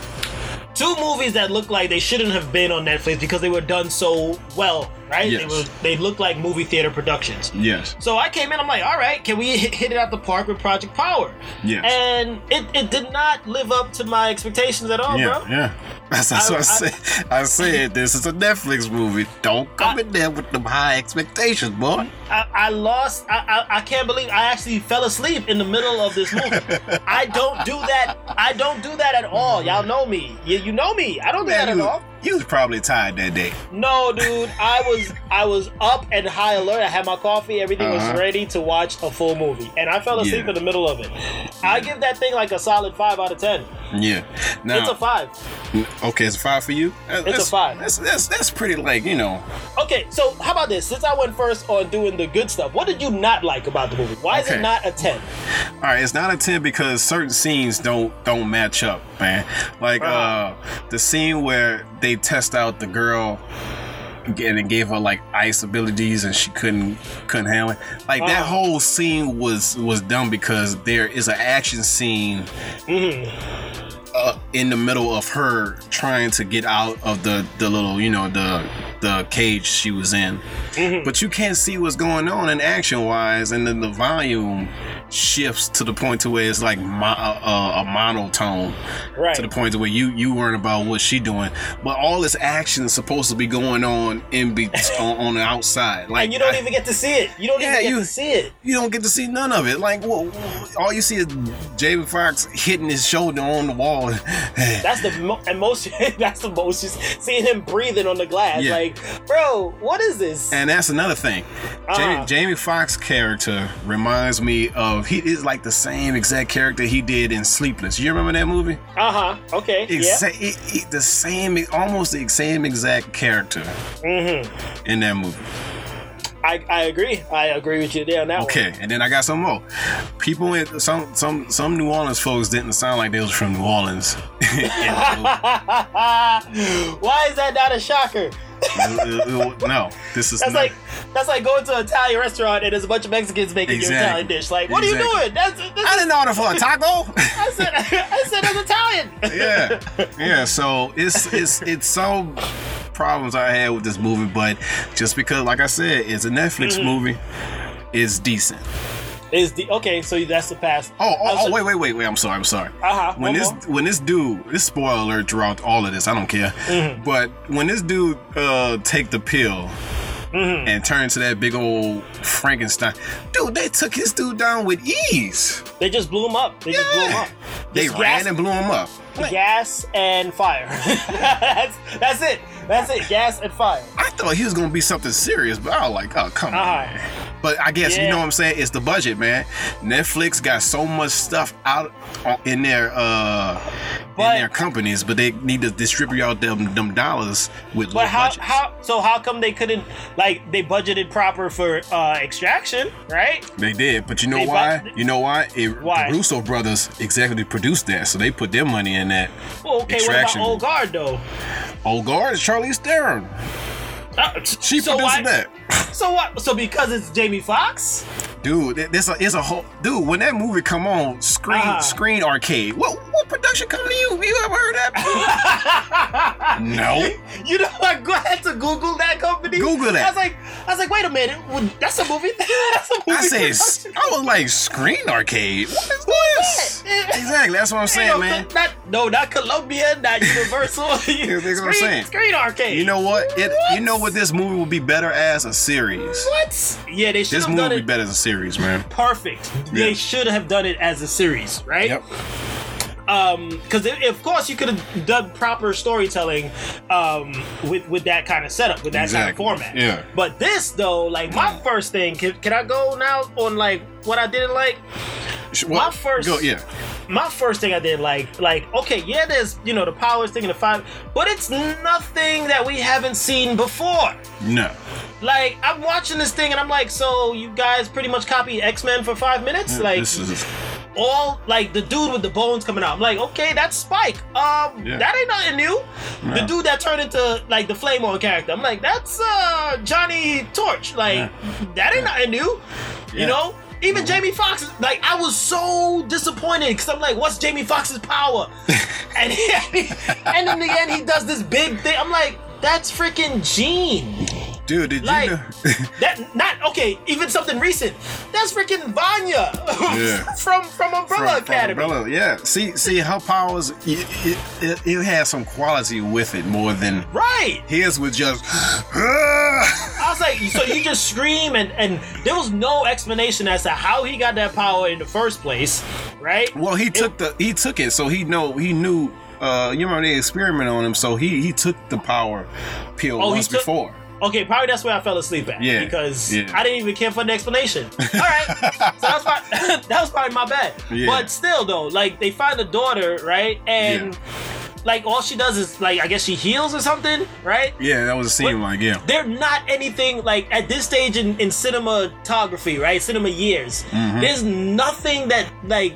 Two movies that look like they shouldn't have been on Netflix because they were done so well, right? They Yes. were they looked like movie theater productions. Yes. So I came in, I'm like, all right, can we <laughs> hit it out the park with Project Power? Yes. And it, it did not live up to my expectations at all, Yeah, bro. yeah. <laughs> That's, that's I- what I, I- said. I said this is a Netflix movie. Don't come I- in there with them high expectations, boy. I, I lost. I, I I can't believe I actually fell asleep in the middle of this movie. <laughs> I don't do that. I don't do that at all. Y'all know me. You, you know me. I don't do that at you, all. You was probably tired that day. No, dude. I was I was up and high alert. I had my coffee. Everything Uh-huh. was ready to watch a full movie, and I fell asleep Yeah. in the middle of it. I give that thing like a solid five out of ten. Yeah. Now, It's a five. okay, it's a five for you. That- It's a five. That's, that's that's pretty like you know. Okay, so how about this? Since I went first on doing the good stuff, what did you not like about the movie? Why is it not a ten? All right, it's not a ten because certain scenes don't don't match up, man. Like uh Uh-huh. the scene where they test out the girl and it gave her like ice abilities and she couldn't couldn't handle it. Like that Uh-huh. whole scene was was dumb because there is an action scene Mm-hmm. uh, in the middle of her trying to get out of the the little you know the the cage she was in Mm-hmm. but you can't see what's going on in action wise and then the volume shifts to the point to where it's like mo- uh, a monotone Right. to the point to where you you weren't about what she doing but all this action is supposed to be going on in be <laughs> on, on the outside like and you don't I- even get to see it. You don't Yeah, even get you- to see it. you don't get to see none of it. Like, wha- all you see is Jamie Foxx hitting his shoulder on the wall. <laughs> That's the mo- and most. <laughs> that's the most. Just seeing him breathing on the glass, Yeah. like, bro, what is this? And that's another thing. Uh-huh. Jamie, Jamie Foxx character reminds me of he is like the same exact character he did in Sleepless. You remember that movie? Uh huh. Okay. Exa- it- it- the same, almost the same exact character yeah. hmm in that movie. I, I agree. I agree with you there on that Okay, and then I got some more. People in some some some New Orleans folks didn't sound like they was from New Orleans. <laughs> in the movie. one. <laughs> Why is that not a shocker? No, this is That's not- like that's like going to an Italian restaurant and there's a bunch of Mexicans making your Italian dish. Like, what are you doing? That's, that's I didn't order for a taco. I said <laughs> I said that's Italian. yeah, <laughs> yeah. So it's it's it's some problems I had with this movie, but just because, like I said, it's a Netflix Mm-hmm. movie, it's decent. Is the okay? So that's the past. Oh, oh, oh, wait, wait, wait, wait. I'm sorry, I'm sorry. Uh-huh, When this more. when this dude, this spoiler alert throughout all of this, I don't care. Mm-hmm. But when this dude uh take the pill. Mm-hmm. And turn into that big old Frankenstein. Dude, they took his dude down with ease. They just blew him up. They just blew him Yeah. up. They ran and blew him up. Gas and fire. <laughs> that's that's it. That's it. Gas and fire. I thought he was gonna be something serious, but I was like, oh come on. Uh-huh. man. But I guess you know what I'm saying. It's the budget, man. Netflix got so much stuff out in their uh But- in their companies, but they need to distribute out them them dollars with But how budgets. how so how come they couldn't like they budgeted proper for uh extraction, right? They did, but you know They why? bu- you know why? It, Why? The Russo brothers executive produced that, so they put their money in that. Well, okay, Extraction. what about Old Guard though? Old guard is Charlize Theron. Uh, She so produced why, that. So what? So because it's Jamie Foxx? Dude, it's a, it's a whole dude. When that movie come on, screen Uh-huh. screen arcade. What what production company you you ever heard that? <laughs> no. You know, I <laughs> go- I had to Google that company. Google that. I was like, I was like, wait a minute, well, that's a movie. <laughs> that's a movie. I said. I was like screen arcade. What is this? that? exactly. That's what I'm You saying, know, man. Not, no, not Columbia, not Universal. that's what I'm screen, saying. Screen arcade. You know what? It you know what this movie would be better as a series. what? Yeah, they should This have movie done would be it better as a series, man. perfect. Yeah. They should have done it as a series, right? Yep um because of course you could have done proper storytelling um with with that kind of setup with that kind of format Yeah. but this though like my first thing can, can i go now on like what i didn't like Sh- My first- Go, yeah. My first thing I did, like, like, okay, yeah, there's you know the powers thing in the five, but it's nothing that we haven't seen before. No. Like, I'm watching this thing and I'm like, so you guys pretty much copy X Men for five minutes, like. this is all like the dude with the bones coming out. I'm like, okay, that's Spike. Um, Yeah. that ain't nothing new. The dude that turned into like the flame on character. I'm like, that's uh Johnny Torch. Like, Yeah. that ain't nothing new. Yeah. You know. Even Jamie Foxx, like I was so disappointed because I'm like, what's Jamie Foxx's power? <laughs> and he, <laughs> and in the end, he does this big thing. I'm like, that's freaking Jean. Dude. Did Like- you know? <laughs> That not okay. Even something recent. That's freaking Vanya <laughs> Yeah. from from Umbrella From- from Academy. Umbrella, yeah. See, see her powers. It, it, it, it has some quality with it more than Right. his was just. <gasps> I was like, so you just scream and and there was no explanation as to how he got that power in the first place, right? Well, he took the he took it, so he know he knew. Uh, you remember they experimented on him, so he he took the power pill Oh, once took- before. Okay, probably that's where I fell asleep at. Yeah, Because yeah. I didn't even care for the explanation. <laughs> All right. so that was, probably, <laughs> that was probably my bad. Yeah. But still, though, like they find the daughter, right? And like all she does is like I guess she heals or something, right? Yeah, that was a scene What- like yeah. they're not anything like at this stage in, in cinematography, right? Cinema years. Mm-hmm. There's nothing that like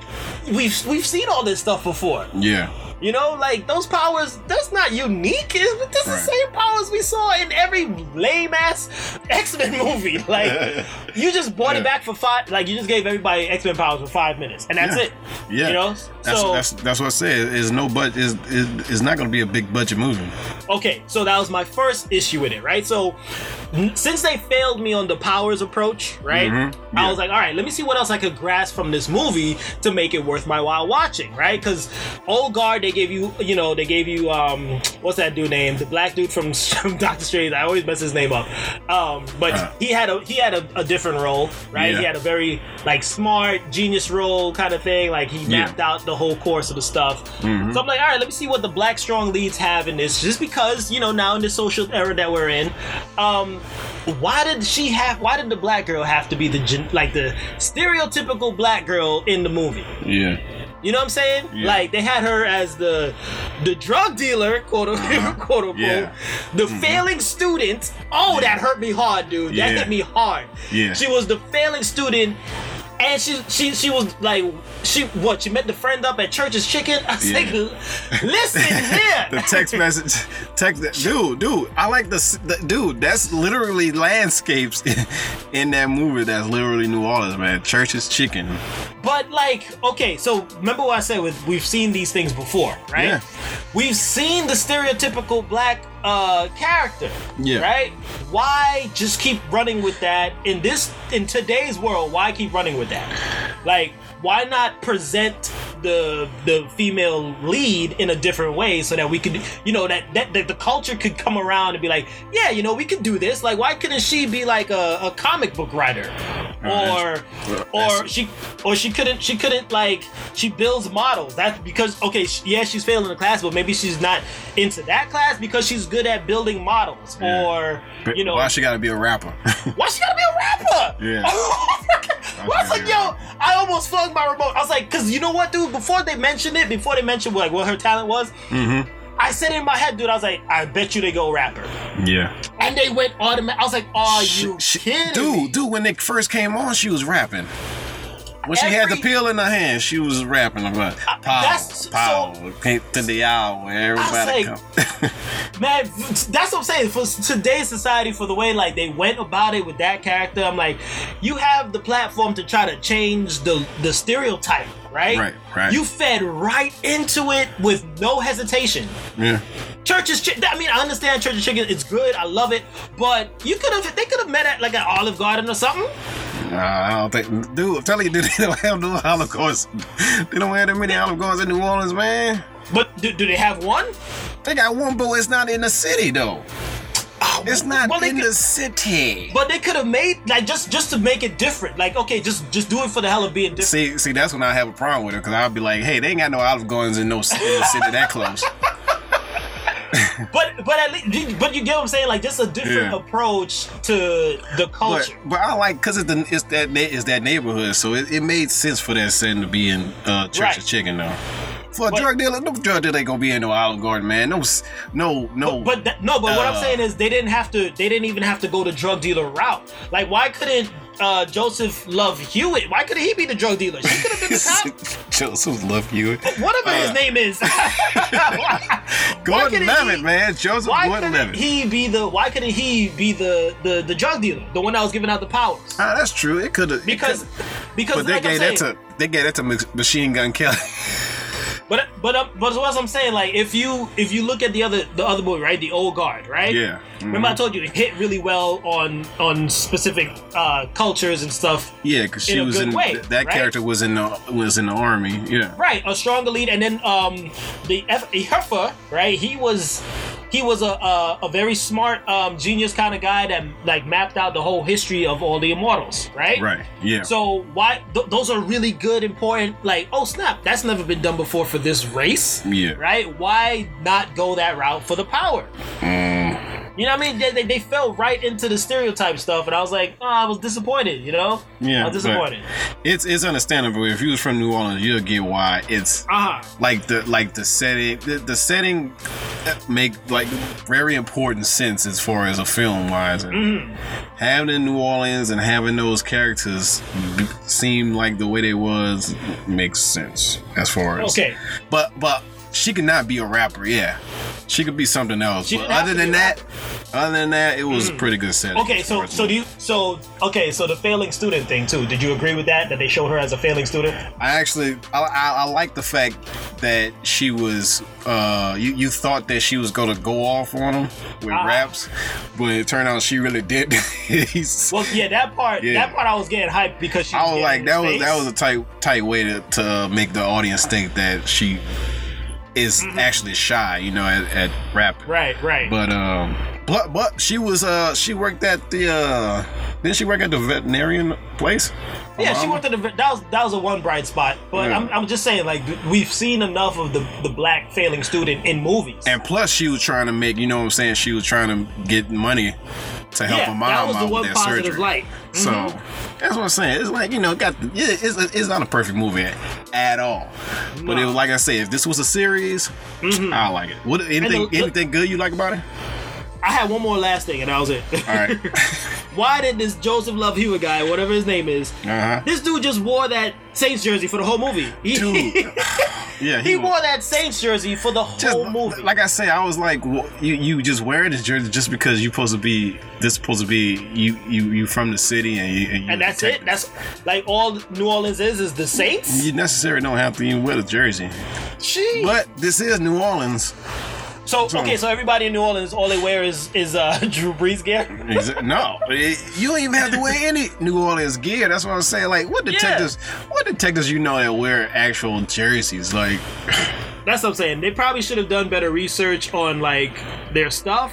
we've we've seen all this stuff before. Yeah, You know, like those powers, that's not unique. It's, this is the same powers we saw in every lame ass <laughs> X Men movie. <laughs> Like you just brought Yeah. it back for five. Like you just gave everybody X Men powers for five minutes, and that's Yeah. it. yeah. You know, that's, so that's that's what I said. Is no but is is not going to be a big budget movie. Okay, so that was my first issue with it, right? So since they failed me on the powers approach, right? Mhm, I was like, all right, let me see what else I could grasp from this movie to make it worth my while watching, right? Because old guard, they gave you, you know, they gave you, um, what's that dude name? The black dude from, <laughs> from Doctor Strange. I always mess his name up. Um, but Uh. he had a he had a, a different role, right? Yeah. He had a very like smart genius role kind of thing. Like he Yeah. mapped out the whole course of the stuff. Mhm. So I'm like, all right, let me see what the black strong leads have in this, just because you know now in this social era that we're in. Um, why did she have? Why did the black girl have to be the like the stereotypical black girl in the movie? Yeah, You know what I'm saying? Yeah. Like they had her as the the drug dealer, quote unquote, <laughs> quote unquote, Yeah. the mm-hmm. failing student. Oh, that hurt me hard, dude. That Yeah. hit me hard. Yeah. She was the failing student. And she she she was like she what she met the friend up at Church's Chicken. I was Yeah. like, listen here. <laughs> the text message, text dude, dude. I like the, the dude. That's literally landscapes <laughs> in that movie. That's literally New Orleans, man. Church's chicken. But like, okay, so remember what I said with we've seen these things before, right? Yeah. We've seen the stereotypical black uh character. Yeah. Right? Why just keep running with that in this in today's world, why keep running with that? Like, why not present the the female lead in a different way so that we could you know that, that that the culture could come around and be like yeah you know we could do this. Like why couldn't she be like a, a comic book writer? Or or she or she couldn't she couldn't like she builds models. That's because okay sh- yeah she's failing the class but maybe she's not into that class because she's good at building models. Yeah. or you know why she got to be a rapper? why she gotta be a rapper? Yeah. I was like, yo, I almost my remote. I was like, cause you know what, dude? Before they mentioned it, before they mentioned like what her talent was, mm-hmm. I said in my head, dude, I was like, I bet you they go rapper. Yeah. And they went automatic. I was like, are you She- kidding? dude, me? dude, when they first came on, she was rapping. When she had the Every- pill in her hand, she was rapping about power, that's- so- power, came to the hour where everybody like- come. <laughs> Man, that's what I'm saying. For today's society, for the way like they went about it with that character, I'm like, you have the platform to try to change the the stereotype, right? Right, right. You fed right into it with no hesitation. yeah. Church's chicken. I mean, I understand Church's chicken. It's good. I love it. But you could have. They could have met at like an Olive Garden or something. Nah, I don't think, dude. I'm telling you, <laughs> dude, they don't have no Olive Gardens. They don't have that many Olive Gardens in New Orleans, man. But do, do they have one? They got one, but it's not in the city though. Oh, it's not Well, in could- the city. But they could have made like just just to make it different. Like okay, just just do it for the hell of being different. See, see, that's when I have a problem with it because I'll be like, hey, they ain't got no Olive Gardens in no in the city that close. <laughs> <laughs> but but at least but you get what I'm saying? Like just a different Yeah. approach to the culture. but I like because it's, the, it's that it's that neighborhood, so it, it made sense for that setting to be in uh, Church Right. of Chicken though. For a But- drug dealer, no drug dealer ain't gonna be in no Olive Garden, man. No, no, no. But, but that, no, but what I'm Uh, saying is they didn't have to. They didn't even have to go the drug dealer route. Like, why couldn't uh, Joseph Love Hewitt? Why couldn't he be the drug dealer? She could have been the cop. <laughs> Joseph love Hewitt. Whatever his Uh, name is. <laughs> Gordon Levitt, he- man. Joseph Why Gordon Levitt. he be the? Why couldn't he be the the, the drug dealer, the one that was giving out the powers? Ah, that's true. It could have Because because But they like gave that to they gave that to Machine Gun Kelly. <laughs> But but uh, but what I'm saying, like if you if you look at the other the other movie, right, the old guard, right? Yeah. Remember I Mhm. told you it hit really well on on specific uh, cultures and stuff. yeah, because she In was in way, th- that right? character was in the was in the army. Yeah. Right, a stronger lead, and then um the F- Heffa, right? He was he was a a, a very smart um, genius kind of guy that like mapped out the whole history of all the immortals, right? Right. Yeah. So why th- those are really good, important. Like, oh snap, that's never been done before for this race, yeah. right? Why not go that route for the power? Mm, You know what I mean? They, they, they fell right into the stereotype stuff, and I was like, oh, I was disappointed. You know? yeah. I was disappointed. It's it's understandable. If you was from New Orleans, you'll get why it's Uh huh. like the like the setting the, the setting make like very important sense as far as a film wise hmm having in New Orleans and having those characters seem like the way they was makes sense as far as Okay. But but she could not be a rapper yeah she could be something else She but other than that other than that it was a pretty good setting Okay, so so do you so okay so the failing student thing too? Did you agree with that? That they showed her as a failing student? I actually I, I, I like the fact that she was uh you, you thought that she was gonna go off on him with Ah. raps, but it turned out she really did. <laughs> Well, yeah, that part Yeah. that part I was getting hyped because she. I was like that was that was a tight tight way to, to make the audience think that she is Mm-hmm. actually shy, you know, at, at rapping. right, right. But um, but but she was uh she worked at the uh didn't she work at the veterinarian place? yeah, she worked at the that was that was a one bright spot. But Yeah. I'm, I'm just saying like we've seen enough of the the black failing student in movies. And plus, she was trying to make, you know what I'm saying? She was trying to get money to help yeah, her mom that was out with positive surgery. light. So mm-hmm. that's what I'm saying. It's like you know, got yeah, it's, it's not a perfect movie at, at all. But it was like I said, if this was a series, mm-hmm. I like it. What anything anything good you like about it? I had one more last thing, and that was it. All right. <laughs> Why did this Joseph Love Hewitt guy, whatever his name is, uh huh. this dude just wore that Saints jersey for the whole movie? He, Dude. <laughs> Yeah, he was- wore that Saints jersey for the just whole movie. like I say, I was like, you you just wearing this jersey just because you're supposed to be this supposed to be you you you from the city and you and, you and that's it. That's like all New Orleans is is the Saints. you necessarily don't have to even wear the jersey. Jeez. But this is New Orleans. So okay, so everybody in New Orleans, all they wear is is uh, <laughs> Drew Brees gear. No, it- you don't even have to wear any New Orleans gear. That's what I'm saying. Like, what detectives? What detectives you know that wear actual jerseys? Like, That's what I'm saying. They probably should have done better research on like their stuff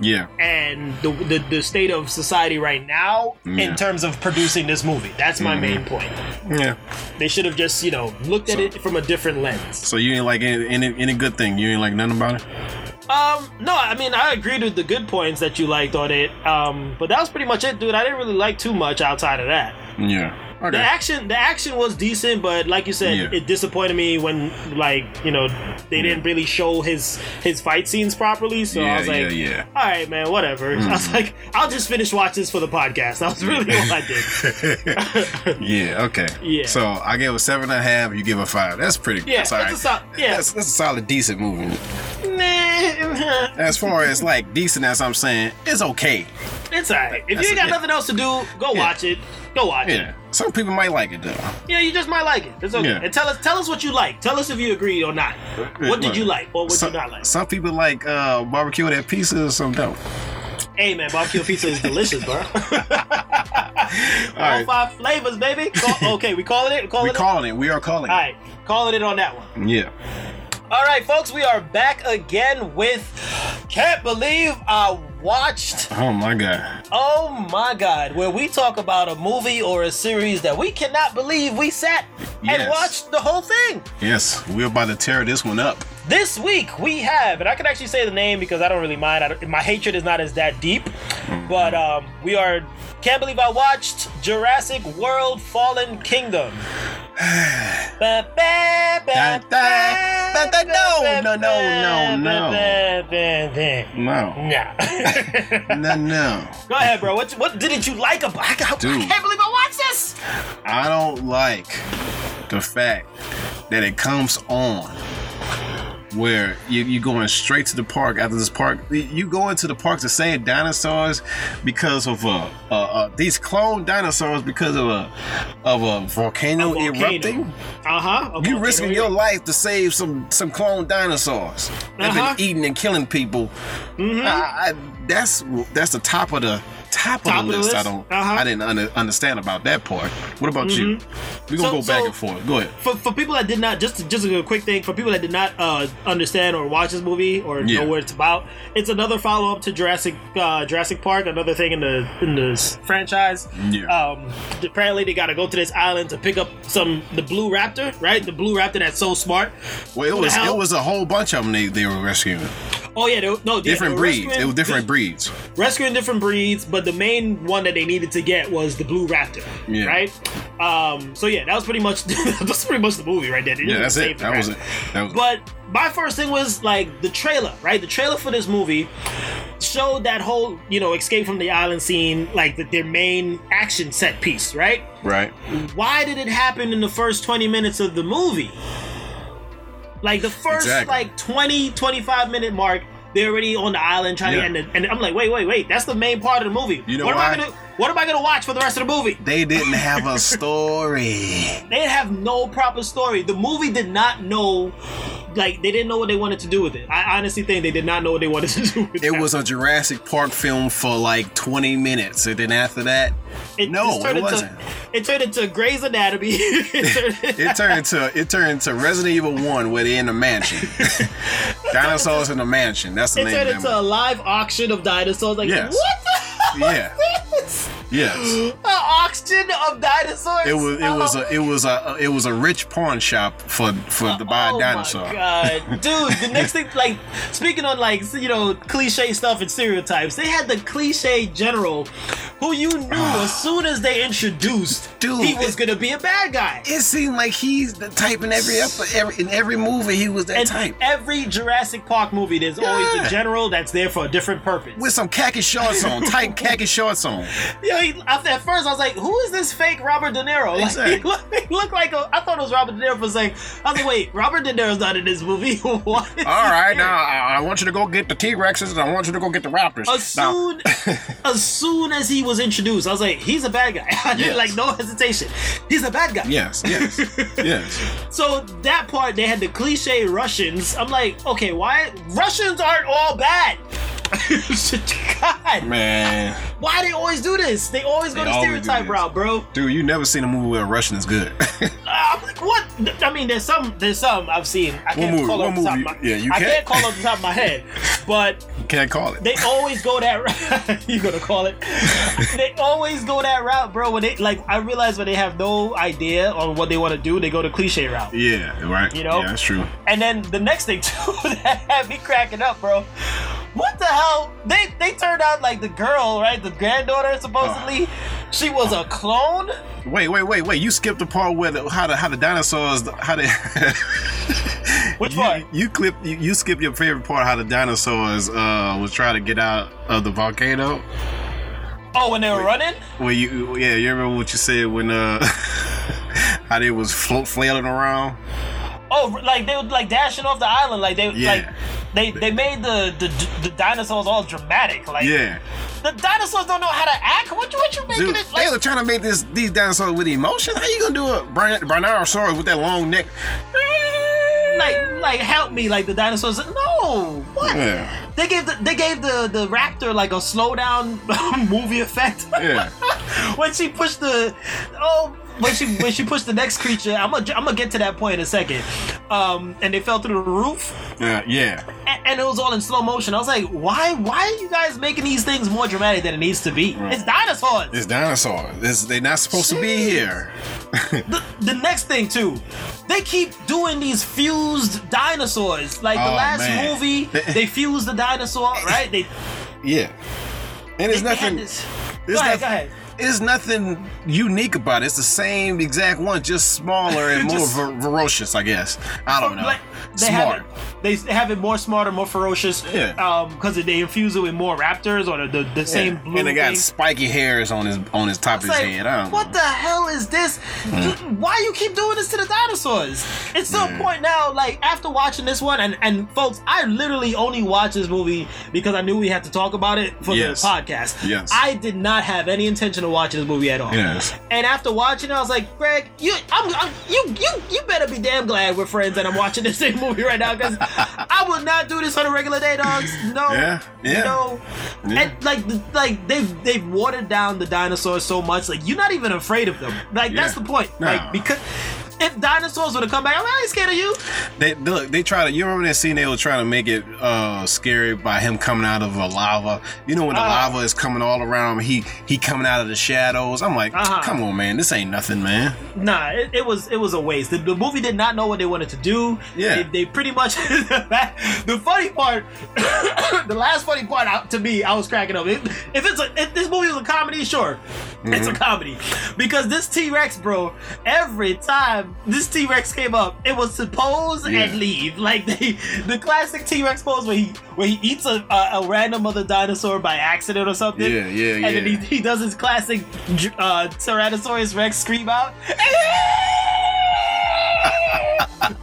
yeah, and the the, the state of society right now Yeah. Mm-hmm. in terms of producing this movie. That's my main point. yeah. They should have just you know looked at So- it from a different lens. So you ain't like any, any any good thing. You ain't like nothing about it. Um, no, I mean I agreed with the good points that you liked on it. Um, but that was pretty much it, dude. I didn't really like too much outside of that. Yeah. The action, the action was decent, but like you said, Yeah. it disappointed me when, like, you know, they didn't really show his his fight scenes properly. So I was like, yeah, yeah. all right, man, whatever. <laughs> I was mm-hmm. like, I'll just finish watching this for the podcast. <laughs> That was really all I did. <laughs> yeah. Okay. Yeah. So I gave a seven and a half. You give a five. That's pretty. Yeah, that's right. a sol- yeah. That's, that's a solid, decent movie. Nah, As far as like decent as I'm saying, it's okay. It's alright. If you ain't got nothing else to do, go watch it. Go watch it. Yeah. Some people might like it though. Yeah, you just might like it. It's okay. Yeah. And tell us, tell us what you like. Tell us if you agree or not. What did you like or what some, you not like? Some people like uh, barbecue that pizza, some don't. Hey man, barbecue pizza is delicious, bro. <laughs> <laughs> All right. five flavors, baby. Call, okay, we calling it. Calling We it. calling it. We are calling it. All right, calling it on that one. Yeah. All right, folks, we are back again with. Can't believe I watched. Oh my god. Oh my God, where we talk about a movie or a series that we cannot believe we sat and watched the whole thing. Yes, we're about to tear this one up. This week we have, and I can actually say the name because I don't really mind. I don't, my hatred is not as that deep, but um, we are. Can't believe I watched Jurassic World: Fallen Kingdom. <sighs> Ba, ba, ba, Da, da, ba, da, da, no, no, no, no, ba. No. <laughs> No, no. Go ahead, bro. What what didn't you like about? I, I, I can't believe I watched this. I don't like the fact that it comes on where you, you going straight to the park after this park. You go into the park to save dinosaurs because of uh, uh, uh these clone dinosaurs because of a of a volcano, A volcano. erupting. Uh huh. You risking your life to save some some clone dinosaurs that Uh-huh. been eating and killing people. Mm-hmm. I, I, that's that's the top of the top, Top of the the list. I don't. Uh-huh. I didn't under, understand about that part. What about you? We're gonna So- go back so- and forth. Go ahead. for, for people that did not just just a quick thing for people that did not uh, understand or watch this movie or Yeah. know what it's about it's another follow-up to Jurassic uh, Jurassic Park another thing in the in the franchise Yeah. um, apparently they got to go to this island to pick up some the blue raptor right the blue raptor that's so smart Well, it was it was a whole bunch of them they, they were rescuing. oh yeah they, no Different they breeds. It was different breeds. rescuing different breeds, but the main one that they needed to get was the blue raptor, Yeah. right? Um, so yeah, that was pretty much <laughs> that's pretty much the movie right there. They Yeah, that's it. That was it. That was But my first thing was like the trailer, right? The trailer for this movie showed that whole, you know, escape from the island scene, like the, their main action set piece, right? right. Why did it happen in the first 20 minutes of the movie? Like the first Exactly. like 20, 25 minute mark, they're already on the island trying Yeah. to and, and I'm like, wait, wait, wait, that's the main part of the movie. You know what why? am I gonna what am I gonna watch for the rest of the movie? They didn't have a story. <laughs> They have no proper story. The movie did not know like they didn't know what they wanted to do with it. I honestly think they did not know what they wanted to do with It that. was a Jurassic Park film for like 20 minutes, and then after that, It no, turned it into- wasn't. It turned into Grey's Anatomy. <laughs> it turned, It turned into it turned into Resident Evil One, where they're in the mansion. <laughs> Dinosaurs in the mansion. That's the name. it name turned of into a live auction of dinosaurs. Like Yes. what the Yeah. Is this? Yes. <gasps> <gasps> Oh, An auction of dinosaurs. It was it was a it was a it was a rich pawn shop for for the buy oh dinosaur. my god, <laughs> dude! The next thing, like speaking on like you know cliche stuff and stereotypes, they had the cliche general, who you knew <sighs> as soon as they introduced, Dude, he was it- gonna be a bad guy. It seemed like he's the type in every episode, every in every movie he was that And type. every Jurassic Park movie, there's always the general that's there for a different purpose. With some khaki shorts on, tight khaki shorts on. <laughs> Yeah, he, at at first I was like, "Who is this fake Robert De Niro?" Like, <laughs> Exactly. he, looked, he looked like a, I thought it was Robert De Niro for second. I was like, "Wait, Robert De Niro's not in this movie." <laughs> All here? now I I want you to go get the T Rexes and I want you to go get the Raptors. As soon, <laughs> as soon as he was introduced, I was like, "He's a bad guy." I did Yes. like no hesitation. He's a bad guy. yes, yes, yes. So that part, they had the cliche Russians. I'm like, okay, why Russians aren't all bad? God, <laughs> Man, why they always do this? They always go They the stereotype route, bro. dude, you never seen a movie where a Russian is good. <laughs> Uh, I'm like, what? I mean, there's some, there's some I've seen. I can't movie? call off the top of movie? my, Yeah, you I can't. can't call off the top of my head, <laughs> but you can't call it. they always go that. Route You gonna call it? they always go that route, bro. When they like, I realize when they have no idea on what they want to do, they go the cliche route. yeah, right. You know? yeah, that's true. And then the next thing too that had me cracking up, bro. What the They they turned out like the girl, right? The granddaughter supposedly. She was a clone. Wait, wait, wait, wait. You skipped the part where the, how the how the dinosaurs how they. <laughs> Which you, part? You clip you, you skipped your favorite part how the dinosaurs uh was trying to get out of the volcano. Oh, when they were running. Well, you yeah, you remember what you said when uh <laughs> how they was float flailing around? Oh, like they were like dashing off the island, like they Yeah. like they they made the, the the dinosaurs all dramatic. Like Yeah, the dinosaurs don't know how to act. What you what you making dude, it they were trying to make this these dinosaurs with emotion. How you gonna do a Bron- Brontosaurus with that long neck? Like like help me, like the dinosaurs. No, what? Yeah, They gave the they gave the the raptor like a slow down <laughs> movie effect. yeah. <laughs> when she pushed the oh when she when she pushed the next creature i'm gonna i'm gonna get to that point in a second um and they fell through the roof Yeah, yeah. and, and it was all in slow motion. I was like, why? Why are you guys making these things more dramatic than it needs to be? It's dinosaurs. It's dinosaurs. It's, they're not supposed to be here. <laughs> the, the next thing too, they keep doing these fused dinosaurs. Like the Oh, last man. movie, <laughs> they fused the dinosaur, right? They Yeah. And it's nothing. this- Go ahead, nothing- go ahead. There's nothing unique about it. It's the same exact one, just smaller and <laughs> more Just- ver- ferocious, I guess. I don't know. Like, they Smart. They have it more smarter, more ferocious. Yeah. Um, because they infuse it with more raptors or the the, the same Yeah. blue and they got thing. spiky hairs on his on his top of his like, head. I don't what know. the hell is this? Why you keep doing this to the dinosaurs? It's to a point now, like after watching this one, and and folks, I literally only watched this movie because I knew we had to talk about it for Yes. the podcast. Yes. I did not have any intention of watching this movie at all. Yes. And after watching it, I was like, Greg, you, I'm, I'm, you, you, you better be damn glad we're friends and I'm watching this same movie right now because I would not do this on a regular day, dogs. No. Yeah, yeah. No. Yeah. And like, like they've they've watered down the dinosaurs so much, like you're not even afraid of them. Like that's the point. No. Like because if dinosaurs would have come back, I'm not scared of you. They look. They try to. You remember that scene? They were trying to make it uh scary by him coming out of a lava. You know when the Uh. lava is coming all around he he coming out of the shadows. I'm like, Uh-huh. come on, man. This ain't nothing, man. Nah, it, it was it was a waste. The, the movie did not know what they wanted to do. Yeah. they, they pretty much. <laughs> the funny part, <coughs> the last funny part out to me, I was cracking up. If, if it's a if this movie was a comedy, sure, it's a Mm-hmm. comedy because this T Rex, bro, every time this T Rex came up, it was to pose Yeah. and leave. Like <laughs> they, the classic T Rex pose where he where he eats a, a, a random other dinosaur by accident or something. Yeah, yeah, And then he, he does his classic uh, Tyrannosaurus Rex scream out.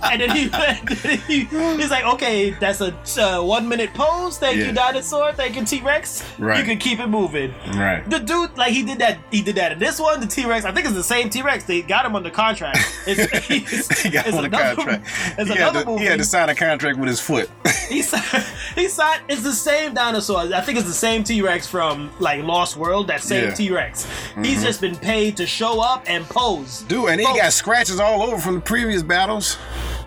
And then he, <laughs> and then he he's like, okay, that's a uh, one minute pose. Thank Yeah. you, dinosaur. Thank you, T Rex. Right. You can keep it moving. Right. The dude, like he did that. He did that in this one. The T Rex. I think it's the same T Rex. They got him under contract. It's, <laughs> He got it's on the another- contract. <laughs> It's he, had another to, movie. he had to sign a contract with his foot. He signed, he signed. It's the same dinosaur. I think it's the same T Rex from like Lost World. That same Yeah. Mm-hmm. T Rex. He's just been paid to show up and pose. Dude, and he got scratches all over from the previous battles.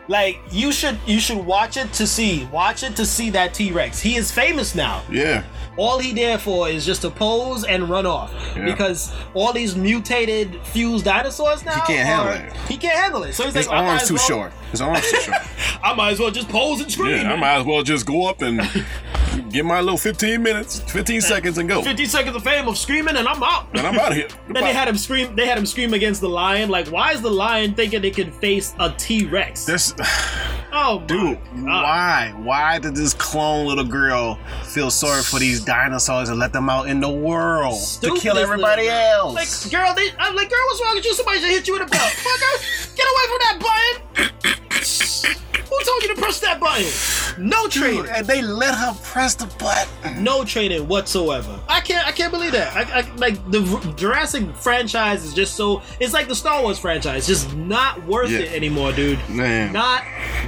Like you should you should watch it to see watch it to see that T Rex. He is famous now. Yeah. All he there for is just to pose and run off Yeah. because all these mutated fused dinosaurs now He can't handle are- it. He can't handle it. So he's His like, arms too well- short. His arms too short. <laughs> I might as well just pose and scream. Yeah, I might as well just go up and <laughs> get my little 15 minutes, 15 seconds and go. 15 seconds of fame of screaming and I'm out. And I'm out of here. Then they had him scream. They had him scream against the lion. Like, why is the lion thinking they can face a T Rex? This, <sighs> Oh, dude, God. why? Why did this clone little girl feel sorry for these dinosaurs and let them out in the world Stupid to kill everybody else? Like, girl, they, I'm like, girl, what's wrong with you? Somebody should hit you with a belt. Fucker, get away from that button. Who told you to press that button? No training. Dude, and they let her press the button. No training whatsoever. I can't. I can't believe that. I, I like the Jurassic franchise is just so. It's like the Star Wars franchise, just not worth Yeah. it anymore, dude. Man. not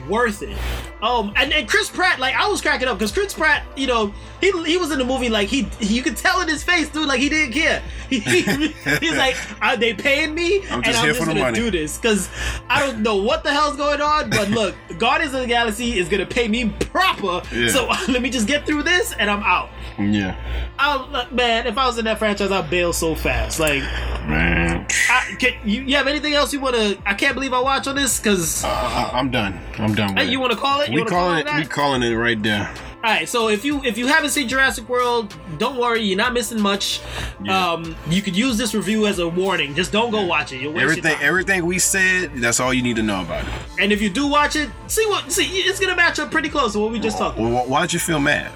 worth it. Um, and, and Chris Pratt, like I was cracking up because Chris Pratt, you know, he he was in the movie like he, he you could tell in his face, dude, like he didn't care. He, <laughs> he- he's like, are they paying me? I'm and just I'm here just for the gonna money." do this because I don't know what the hell's going on. But look, Guardians of the Galaxy is gonna pay me proper, Yeah. so <laughs> let me just get through this and I'm out. Yeah. Look, man, if I was in that franchise, I'd bail so fast. Like, Man. I, can, you, you have anything else you want to? I can't believe I watch on this because Uh, I'm done. I'm done with Hey, it. you want to call it? You we wanna call it it. We calling it right there. All right, so if you if you haven't seen Jurassic World, don't worry, you're not missing much. Yeah. Um, you could use this review as a warning. Just don't go watch it. You'll waste Everything. your time. Everything we said. That's all you need to know about it. and if you do watch it, see what see it's gonna match up pretty close to what we just talked. about. Well, wh- why'd you feel mad?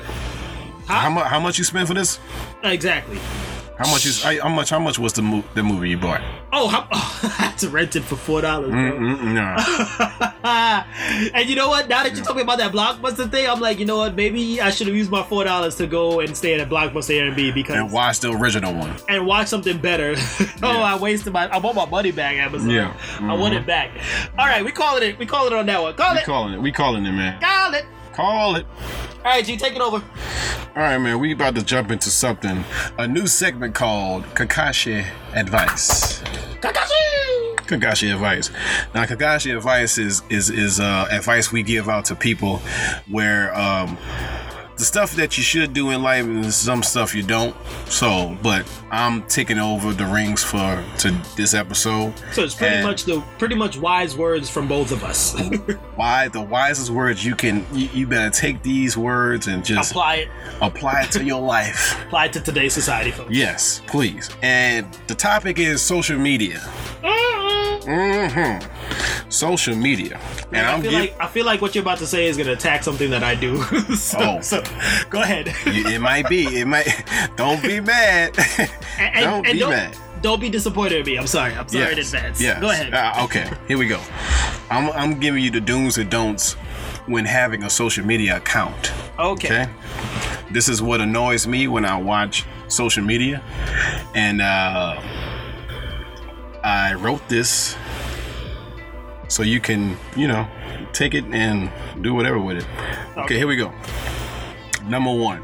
Huh? How much? How much you spent for this? Exactly. How much is? How much? How much was the mo- the movie you bought? Oh, how, oh, <laughs> I had to rent it for four dollars. Mm-mm, no. <laughs> and you know what? Now that you told me about that Blockbuster thing, I'm like, you know what? Maybe I should have used my four dollars to go and stay at a Blockbuster Airbnb because and watch the original one. and watch something better. <laughs> oh, Yeah. I wasted my. I want my money back, Amazon. Yeah. I want it mm-hmm. back. All right, we calling it. We calling it on that one. Call We it. calling it. We calling it, man. Call it. Call it. All right, G, take it over. All right, man. We about to jump into something. A new segment called Kakashi Advice. Kakashi. Kagashi advice. Now, Kagashi advice is is is uh, advice we give out to people where um, the stuff that you should do in life and some stuff you don't. So, but I'm taking over the rings for to this episode. So it's pretty And much the pretty much wise words from both of us. <laughs> why the wisest words you can. You, you better take these words and just apply it, apply it to your <laughs> life. apply it to today's society, folks. Yes, please. And the topic is social media. Mm-hmm. Social media. And I I'm feel giv- like I feel like what you're about to say is gonna attack something that I do. <laughs> so, Oh. so go ahead. it might be. It might. Don't be mad. <laughs> And, and- don't be don't, mad. don't be disappointed in me. I'm sorry. I'm sorry in advance. Yes. Go ahead. Uh, okay. Here we go. I'm, I'm giving you the do's and don'ts when having a social media account. okay. Okay. This is what annoys me when I watch social media, and uh, I wrote this so you can, you know, take it and do whatever with it. Okay, Okay. here we go. Number one.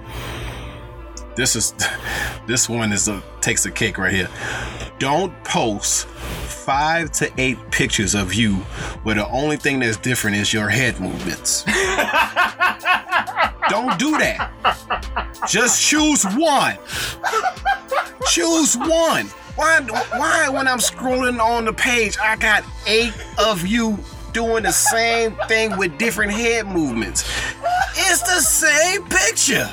This is <laughs> this one is a takes a cake right here. Don't post five to eight pictures of you where the only thing that's different is your head movements. <laughs> Don't do that. Just choose one. Choose one. Why why when I'm scrolling on the page I got eight of you doing the same thing with different head movements? It's the same picture.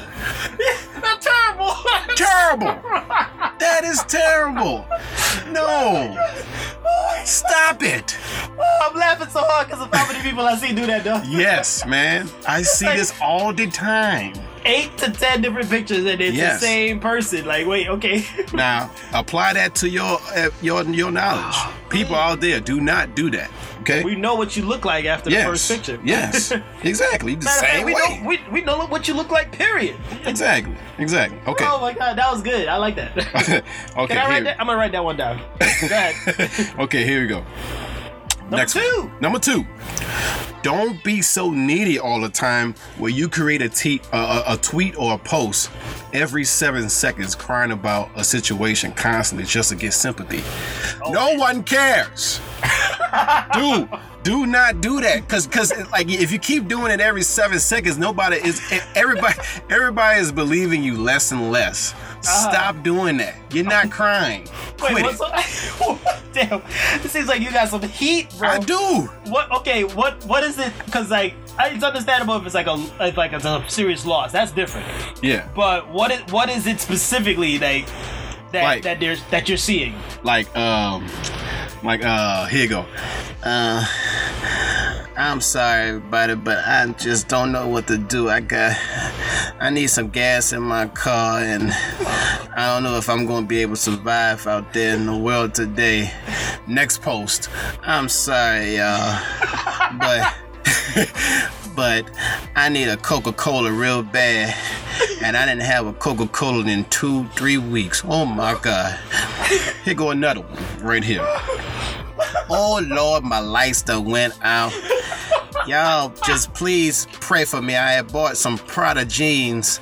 <laughs> That's terrible. Terrible. That is terrible. No. Stop it. I'm laughing so hard because of how many people I see do that though. Yes, man. I see this <laughs> all the time. Eight to ten different pictures and it's Yes. the same person. Like, wait, okay. <laughs> Now, apply that to your uh, your your knowledge. <gasps> People out there, do not do that. Okay? we know what you look like after yes. the first picture. Yes. <laughs> Exactly. The Matter of fact, same we way. know we, we know what you look like. Period. <laughs> Exactly. Exactly. Okay. Oh my god, that was good. I like that. okay. Can I write here- that? I'm gonna write that one down. Go ahead. okay, here we go. Number two. One. Number two. Don't be so needy all the time where you create a, te- a, a, tweet or a post every seven seconds crying about a situation constantly just to get sympathy. Oh. No one cares. <laughs> do do not do that because because like if you keep doing it every seven seconds nobody is eh, everybody everybody is believing you less and less uh-huh. stop doing that you're not crying Wait, Quit what's it. <laughs> Damn, this seems like you got some heat, bro. i do What? Okay, what? What is it? Because like, it's understandable if it's like a if like it's a serious loss. That's different. yeah But what is what is it specifically like that Like- that there's that you're seeing? like um like uh here you go uh I'm sorry about it, but I just don't know what to do. I got, I need some gas in my car, and I don't know if I'm gonna be able to survive out there in the world today. Next post. I'm sorry, y'all, but, <laughs> but I need a Coca-Cola real bad, and I didn't have a Coca-Cola in two, three weeks. Oh my God. Here go another one right here. Oh Lord, my lights done went out. Y'all just please pray for me. I had bought some Prada jeans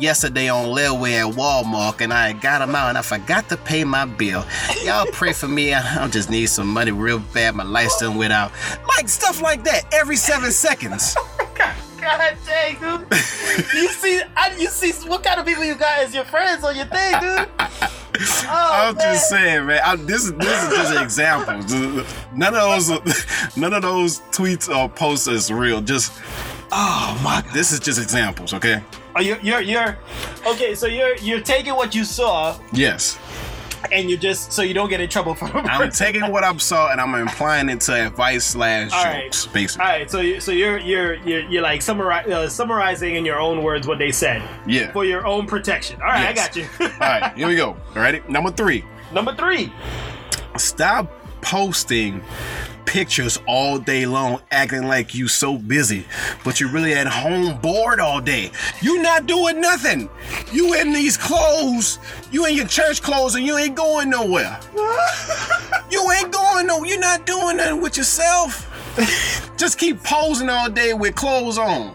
yesterday on layaway at Walmart and I got them out and I forgot to pay my bill. Y'all pray for me. I just need some money real bad. My lights done went out. Like stuff like that every seven seconds. <laughs> Oh, God dang, dude. you see, I, you see what kind of people you got as your friends on your thing, dude. Oh, I'm man. just saying, man. I, this is this is just examples. None of those, none of those tweets or posts is real. Just Oh my god. this is just examples, okay? Oh, you're, you're, you're, okay. So you're, you're taking what you saw, Yes, and you just so you don't get in trouble for. I'm <laughs> taking what I saw and I'm implying it to advice slash right. jokes, basically. All right, so you, so you're you're you're, you're like summari- uh, summarizing in your own words what they said Yeah. for your own protection. All right, I got you. <laughs> All right, here we go. All righty. Number three. Number three. Stop posting pictures all day long acting like you so busy but you're really at home bored all day. You not doing nothing. You in these clothes. You in your church clothes and you ain't going nowhere. <laughs> You ain't going no you're not doing nothing with yourself. <laughs> Just keep posing all day with clothes on.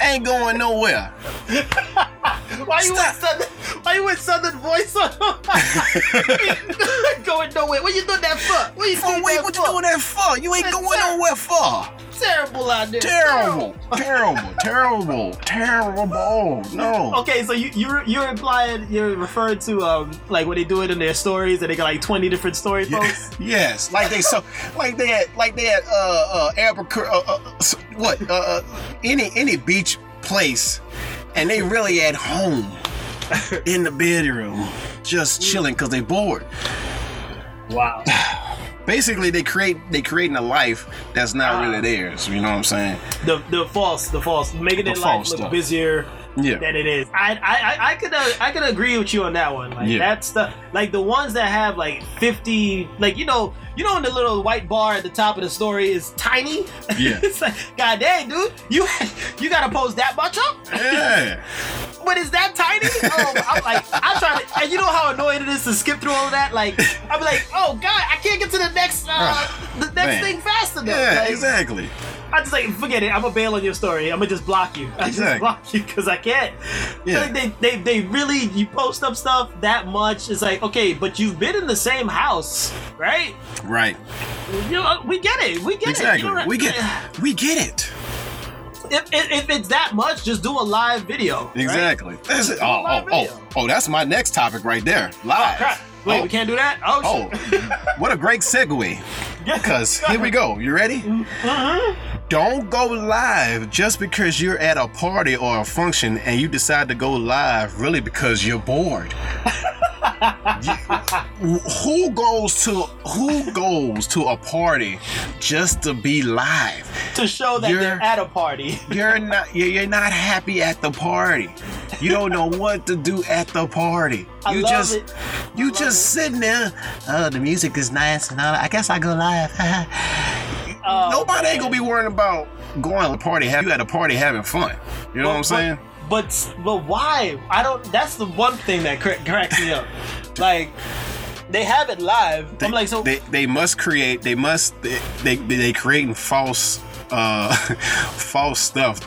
Ain't going nowhere <laughs> Why you Stop. with Southern? Why you with Southern voice on? <laughs> <laughs> Going nowhere. What you doing that for? What you Oh, doing wait, that what for? you doing that for? You ain't That's going ter- nowhere for. Terrible out there. Terrible, terrible, terrible, <laughs> terrible. No. Okay, so you you're you're implying you're referring to um like when they do it in their stories and they got like twenty different story Yeah, posts. yes, like they so, like they had, like they had, uh, uh, Albuquerque, uh, uh, what, uh, uh, any any beach place, and they really at home <laughs> in the bedroom, just chilling because they bored. Wow. <sighs> Basically, they create they creating a life that's not Ah. really theirs. You know what I'm saying? The the false the false making The their life look stuff. busier Yeah. than it is. I I I, I could uh, I could agree with you on that one. Like Yeah. that's the like the ones that have like fifty like you know you know when the little white bar at the top of the story is tiny. Yeah. <laughs> it's like God dang dude you <laughs> you gotta post that much up. Yeah. <laughs> But is that tiny? Oh, I'm like, I'm trying to, and you know how annoying it is to skip through all of that. Like, I'm like, oh god, I can't get to the next, uh, the next Man. thing fast enough. Yeah. Like, Exactly. I just like, forget it. I'm gonna bail on your story. I'm gonna just block you. I Exactly. just block you because I can't. Yeah. Like they, they, they really, you post up stuff that much. It's like, okay, but you've been in the same house, right? Right. You know, we get it. We get Exactly. it. Don't- We get we get it. If, if, if it's that much, just do a live video. right? Exactly. That's it. Oh, oh, oh, oh, that's my next topic right there. Live. Crap. Wait, Oh. we can't do that? Oh, Oh, what a great segue. <laughs> Because here we go. You ready? Mhm. Don't go live just because you're at a party or a function and you decide to go live really because you're bored. You- who goes to who goes to a party just to be live? to show that You're- they're at a party. <laughs> You're not you're you're not happy at the party. You don't know what to do at the party. I You just it. you just sitting there. Oh, the music is nice and all. I guess I go live. <laughs> Oh, Nobody ain't gonna be worrying about going to a party. Have you at a party having fun? You know what I'm saying? But, but but why? I don't. That's the one thing that cra- cracks me up. Like they have it live. They, I'm like, so they they must create. They must they they, they creating false uh <laughs> false stuff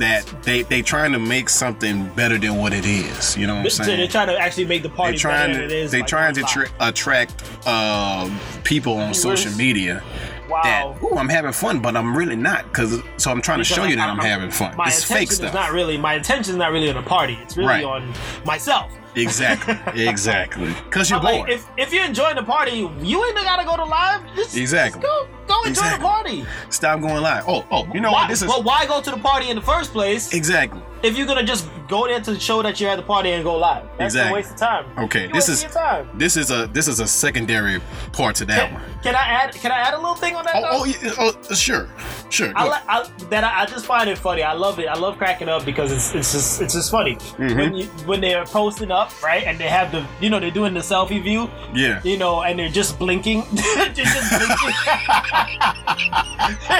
that they they trying to make something better than what it is. You know what I'm so saying? they're trying to actually make the party They're trying better than to it is. they by trying to tra- attract uh, people on social media wow. that ooh, I'm having fun, but I'm really not because so I'm trying to show you that I- I'm having fun. My It's attention fake is stuff. not really. My attention is not really on the party. It's really Right. on myself. Exactly, <laughs> exactly. Because you're I'm like, bored. if if you're enjoying the party, you ain't gotta go to live. Just, Exactly. Just go go enjoy Exactly. the party. Stop going live. Oh, oh, you know why, what? This is But why go to the party in the first place exactly if you're gonna just go there to show that you're at the party and go live? That's Exactly. a waste of time. okay. You This is this is a this is a secondary part to that Can, one. can I add? Can I add a little thing on that? Oh, oh, oh, sure, sure. I, li- I that I, I just find it funny. I love it. I love cracking up because it's it's just it's just funny Mm-hmm. when you when they're posting up right and they have the you know they're doing the selfie view yeah. you know and they're just blinking <laughs> they're just blinking <laughs>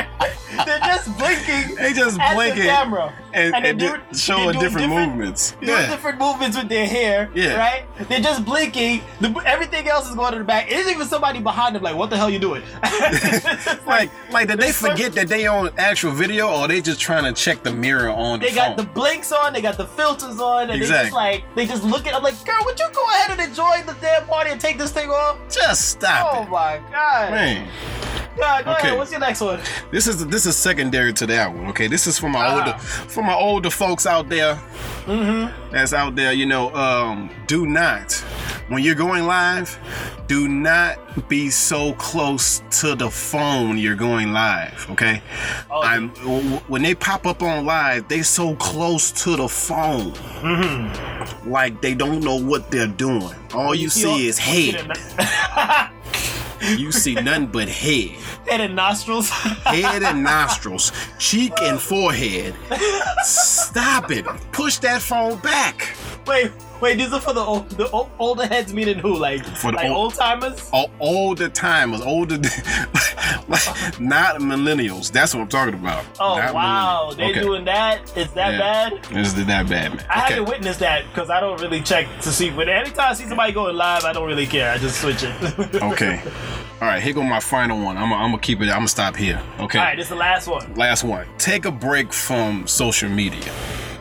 they're just blinking They just at blinking the camera and, and and, di- doing- <laughs> showing doing different, different- movements. doing Yeah. different movements with their hair, Yeah. right? They're just blinking. The, everything else is going to the back. There's even somebody behind them, like, "What the hell you doing?" <laughs> <laughs> Like, like, did they forget that they on actual video, or they just trying to check the mirror on the They got the blinks on, they got the filters on, and they just like they just look at. I'm like, girl, would you go ahead and enjoy the damn party and take this thing off? Just stop Oh it, my god! man. God, go Okay. ahead. What's your next one? This is this is secondary to that one. Okay, this is for my Ah. older for my older folks out there. Mm-hmm. That's out there. You know, um, do not when you're going live. Do not be so close to the phone you're going live. Okay, Oh, I'm when they pop up on live, they so close to the phone, Mm-hmm. like they don't know what they're doing. All you see is head. <laughs> You see nothing but head. head and nostrils. head and <laughs> nostrils, cheek and forehead. Stop it. Push that phone back. wait, wait. These are for the old, the o- older heads, meaning who? Like, For the like old- old timers. All, all the timers, older, like, <laughs> not millennials. That's what I'm talking about. Oh Not wow, they Okay. doing that? Is that Yeah. bad? Is it that bad, man? I Okay. haven't witnessed that because I don't really check to see. But anytime I see somebody going live, I don't really care. I just switch it. <laughs> Okay. All right, here go my final one. I'm gonna keep it. I'm gonna stop here. Okay. All right, this is the last one. Last one. Take a break from social media.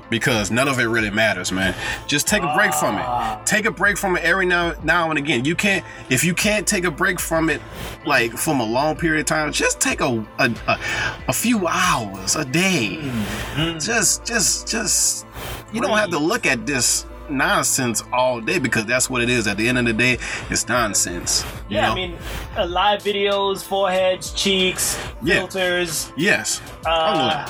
Because none of it really matters, man. Just take a break from it. Take a break from it every now now and again. You can't if you can't take a break from it like from a long period of time, just take a a, a, a few hours a day. Mm-hmm. Just just just you don't have to look at this nonsense all day because that's what it is. At the end of the day, it's nonsense. you Yeah, know? I mean, uh, live videos, foreheads, cheeks, Yeah. filters. yes. Uh,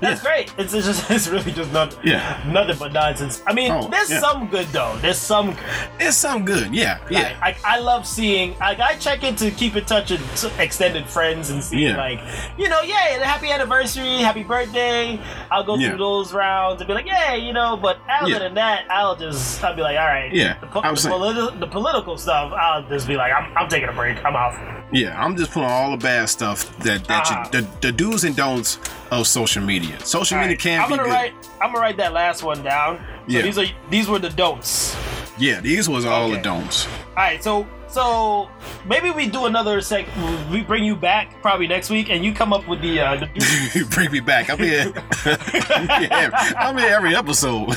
that's great. It's, it's just <laughs> it's really just not Yeah. nothing but nonsense. I mean, Oh, there's yeah. some good though. There's some. it's some good. Yeah, yeah. I, I, love seeing. Like I check in to keep in touch with extended friends and see Yeah. like you know, yeah, happy anniversary, happy birthday. I'll go Yeah. through those rounds and be like, yeah, you know. But other Yeah. than that, I'll just I'll be like, all right, Yeah, The, po- the, politi- the political stuff, I'll just be like, I'm, I'm taking a break. I'm off. Yeah, I'm just putting all the bad stuff that that Ah. you, the, the do's and don'ts of social media. Social All media right, can I'm be gonna good. write. I'm gonna write that last one down. So Yeah. these are these were the don'ts. Yeah, these was all Okay. the don'ts. All right, so so maybe we do another sec. We bring you back probably next week, and you come up with the uh, the. <laughs> You Bring me back. I'm here. yeah, <laughs> I'm here every episode.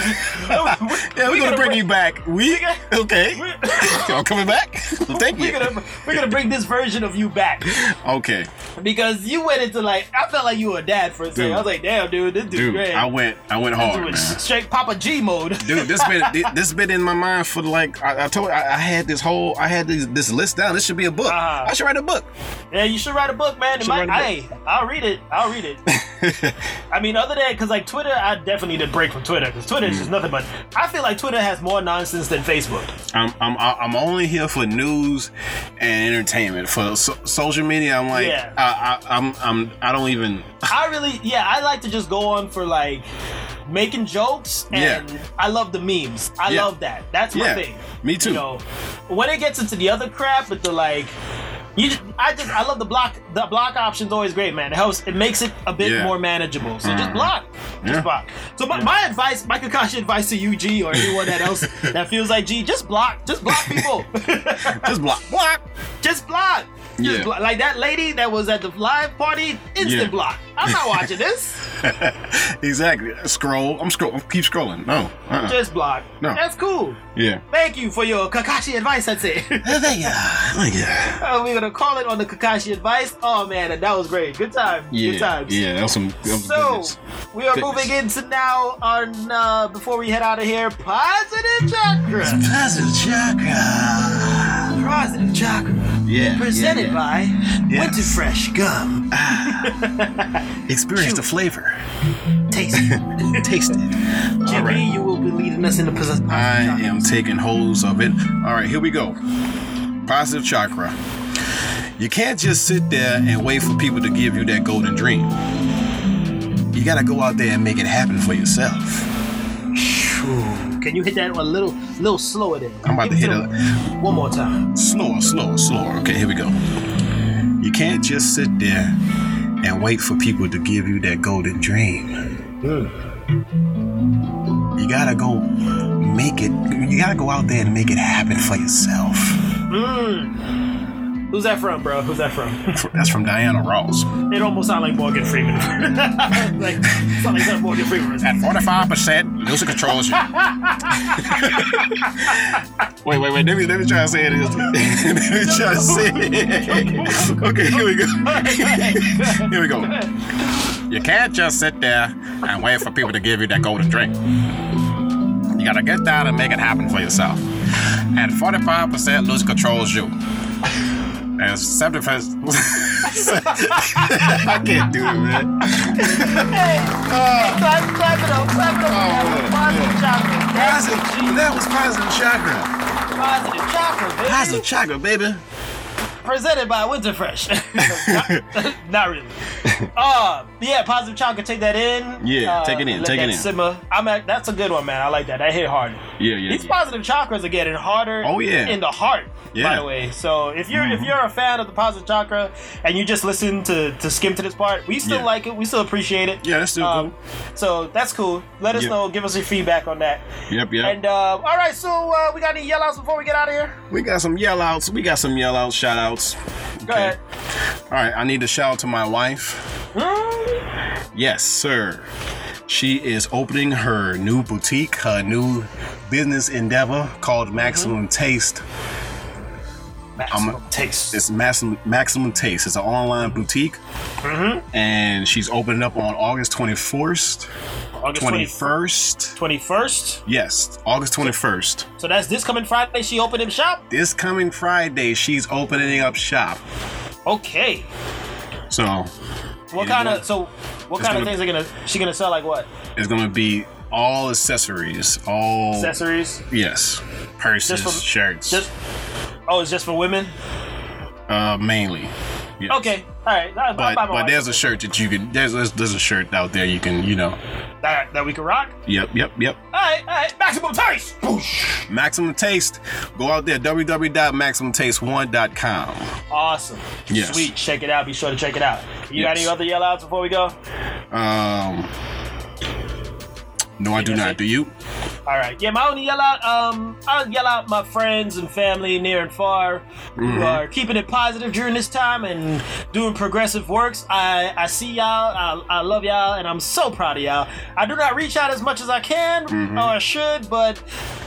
yeah, we're We gonna gonna bring bring- you back. We gonna- okay? <coughs> Y'all coming back? <coughs> Thank we're you. gonna we're gonna bring this version of you back Okay, because you went into like I felt like you were a dad for a second. Dude. I was like, damn, dude, this dude's dude. great. I went. I went hard, straight Papa G mode. Dude, this been <laughs> this been in my mind for like I, I told I, I had this whole I had this, this list down. This should be a book. Uh-huh. I should write a book. Yeah, you should write a book, man. It Should might, hey, I'll read it. I'll read it. <laughs> I mean, other than because like Twitter, I definitely need a break from Twitter because Twitter Mm. is just nothing but. I feel like Twitter has more nonsense than Facebook. I'm I'm I'm only here for news and entertainment. For so, social media, I'm like Yeah. I, I I'm I'm I don't even. I really, yeah, I like to just go on for like making jokes, and Yeah. I love the memes. I Yeah. love that. That's my Yeah, thing. me too. You know, when it gets into the other crap with the like. You, just, I just, I love the block. The block option's always great, man. It helps. It makes it a bit Yeah. more manageable. So just Mhm. block, just Yeah. block. So my, my advice, my Kakashi advice to you, G, or anyone that else <laughs> that feels like G, just block, just block people. <laughs> Just block block. <laughs> just block. Just Yeah. block. Like that lady that was at the live party, instant Yeah. block. I'm not watching this. <laughs> exactly. Scroll. I'm scroll. Keep scrolling. No. Uh-uh. Just block. No. That's cool. Yeah. Thank you for your Kakashi advice. That's it. <laughs> Thank you. Thank you. Uh, we're gonna call it on the Kakashi advice. Oh man, that was great. Good time. Yeah. Good times. Yeah. That was some. That was So goodness. we are Goodness. moving into now on uh, before we head out of here. Positive chakra. Positive chakra. Positive chakra. Yeah. Presented yeah, by Yeah. Winterfresh Gum. yeah. Experience the flavor. Taste <laughs> it. Taste it. Jimmy, right. you will be leading us into positive I chakra. am taking holds of it. All right, here we go. Positive chakra. You can't just sit there and wait for people to give you that golden dream. You gotta go out there and make it happen for yourself. Can you hit that a little, little slower then? I'm about to hit it one more time. slower, slower, slower. Okay, here we go. You can't just sit there and wait for people to give you that golden dream. You gotta go make it. You gotta go out there and make it happen for yourself. Mm. Who's that from, bro? Who's that from? That's from Diana Ross. It almost sounds like Morgan Freeman. like, sound like Morgan Freeman. <laughs> At 45%, music controls you. <laughs> wait, wait, wait. Let me, let me try to say it. <laughs> let me try to say it. Okay, here we go. here we go. You can't just sit there and wait for people to give you that golden drink. You gotta get down and make it happen for yourself. And 45% lose controls you. And 70%. <laughs> I can't do it, man. Hey, clap, clap it up, clap it up. Oh, positive chakra. That's Positive, the G. that was positive chakra. Positive chakra, baby. Positive chakra, baby. Presented by Winterfresh. Not, <laughs> <laughs> not really. Uh, yeah, positive chakra. Take that in. Yeah, Uh, take it in, take it in. Simmer. I'm at, that's a good one, man. I like that. That hit hard. Yeah, yeah. These positive chakras are getting harder. Oh, yeah. in the heart. Yeah. By the way, so if you're Mhm. if you're a fan of the positive chakra and you just listen to to skim to this part, we still Yeah. like it. We still appreciate it. Yeah, that's still Um, so that's cool. Let us Yeah. know. Give us your feedback on that. Yep, yep. And uh, all right, so uh, we got any yell outs before we get out of here? we got some yell outs. We got some yell outs, shout outs. Go ahead. All right, I need to shout out to my wife. Hmm? Yes, sir. She is opening her new boutique, her new business endeavor called Maximum Taste. Maximum taste. It's Maximum Maximum Taste. It's an online boutique, and she's opening up on August twenty first, August twenty first. 21st. Yes, August twenty first. So that's this coming Friday. She opened him shop. This coming Friday, she's opening up shop. Okay. So What kind of so? What kind of things are gonna she gonna sell? Like what? it's gonna be all accessories, all Accessories? yes, purses, Just for- shirts, Just oh, it's just for women. uh, mainly. Yes. Okay. All right. I But but there's a shirt that you can there's there's, there's a shirt out there you can you know that, that we can rock. yep yep yep All right. All right. Maximum taste. Boosh. Maximum Taste go out there www.maximumtaste1.com Awesome. Yes. Sweet. Check it out. Be sure to check it out. You got any other yell outs before we go? um no I do not do you All right. Yeah, my only yell out. Um, I'll yell out my friends and family near and far Mm-hmm. who are keeping it positive during this time and doing progressive works. I I see y'all. I, I love y'all, and I'm so proud of y'all. I do not reach out as much as I can Mm-hmm. or I should, but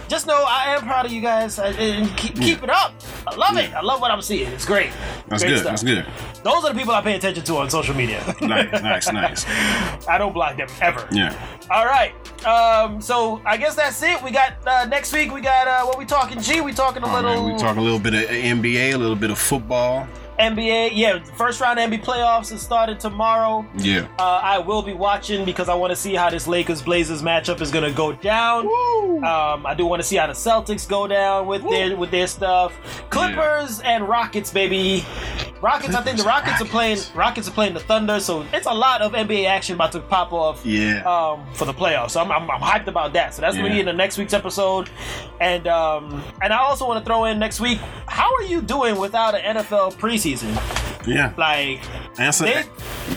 just know I am proud of you guys I- and keep, keep it up. I love it. I love what I'm seeing. It's great. that's Great good stuff. that's good Those are the people I pay attention to on social media. nice nice nice <laughs> I don't block them ever. yeah All right. Um, so I guess that's it. We got uh, next week. We got uh, what we talking? G. We talking a oh, little man, we talk a little bit of NBA a little bit of football NBA. Yeah, first round NBA playoffs is started tomorrow. yeah Uh, I will be watching because I want to see how this Lakers Blazers matchup is gonna go down. Um, I do want to see how the Celtics go down with their with their stuff. Clippers and Rockets, baby. Rockets. I think the Clippers, Rockets are playing. Rockets are playing the Thunder, so it's a lot of NBA action about to pop off. yeah um, for the playoffs. So I'm, I'm, I'm hyped about that. So that's gonna be in the next week's episode. And um, and I also want to throw in next week. How are you doing without an NFL preseason? yeah Like, answer they,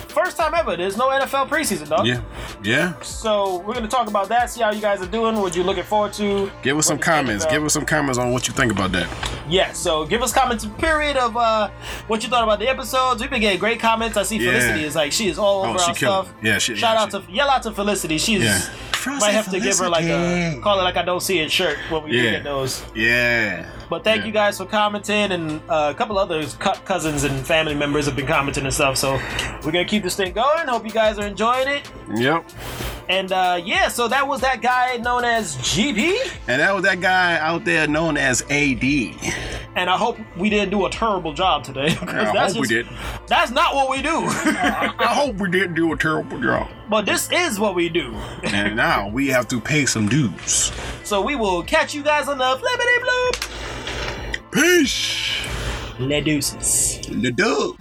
first time ever. There's no NFL preseason, dog. yeah yeah So we're gonna talk about that. See how you guys are doing. What you looking forward to? give us some comments give us some comments on what you think about that Yeah, so give us comments period of uh what you thought about the episodes. We've been getting great comments. I see Yeah. Felicity is like she is all Oh, over our stuff. it. Yeah, she- shout yeah, out she- to yell out to Felicity. She's Yeah. might have to give her like a call it like I don't see it shirt when we Yeah. get those. yeah But thank Yeah. you guys for commenting, and uh, a couple other cousins and family members have been commenting and stuff. So we're gonna keep this thing going. Hope you guys are enjoying it. yep And uh, yeah, so that was that guy known as GP. And that was that guy out there known as AD. And I hope we didn't do a terrible job today. <laughs> I that's hope we did. That's not what we do. <laughs> I hope we didn't do a terrible job. but this is what we do. And now we have to pay some dues. So we will catch you guys on the flippity bloop. Peace. Le deuces. The dub.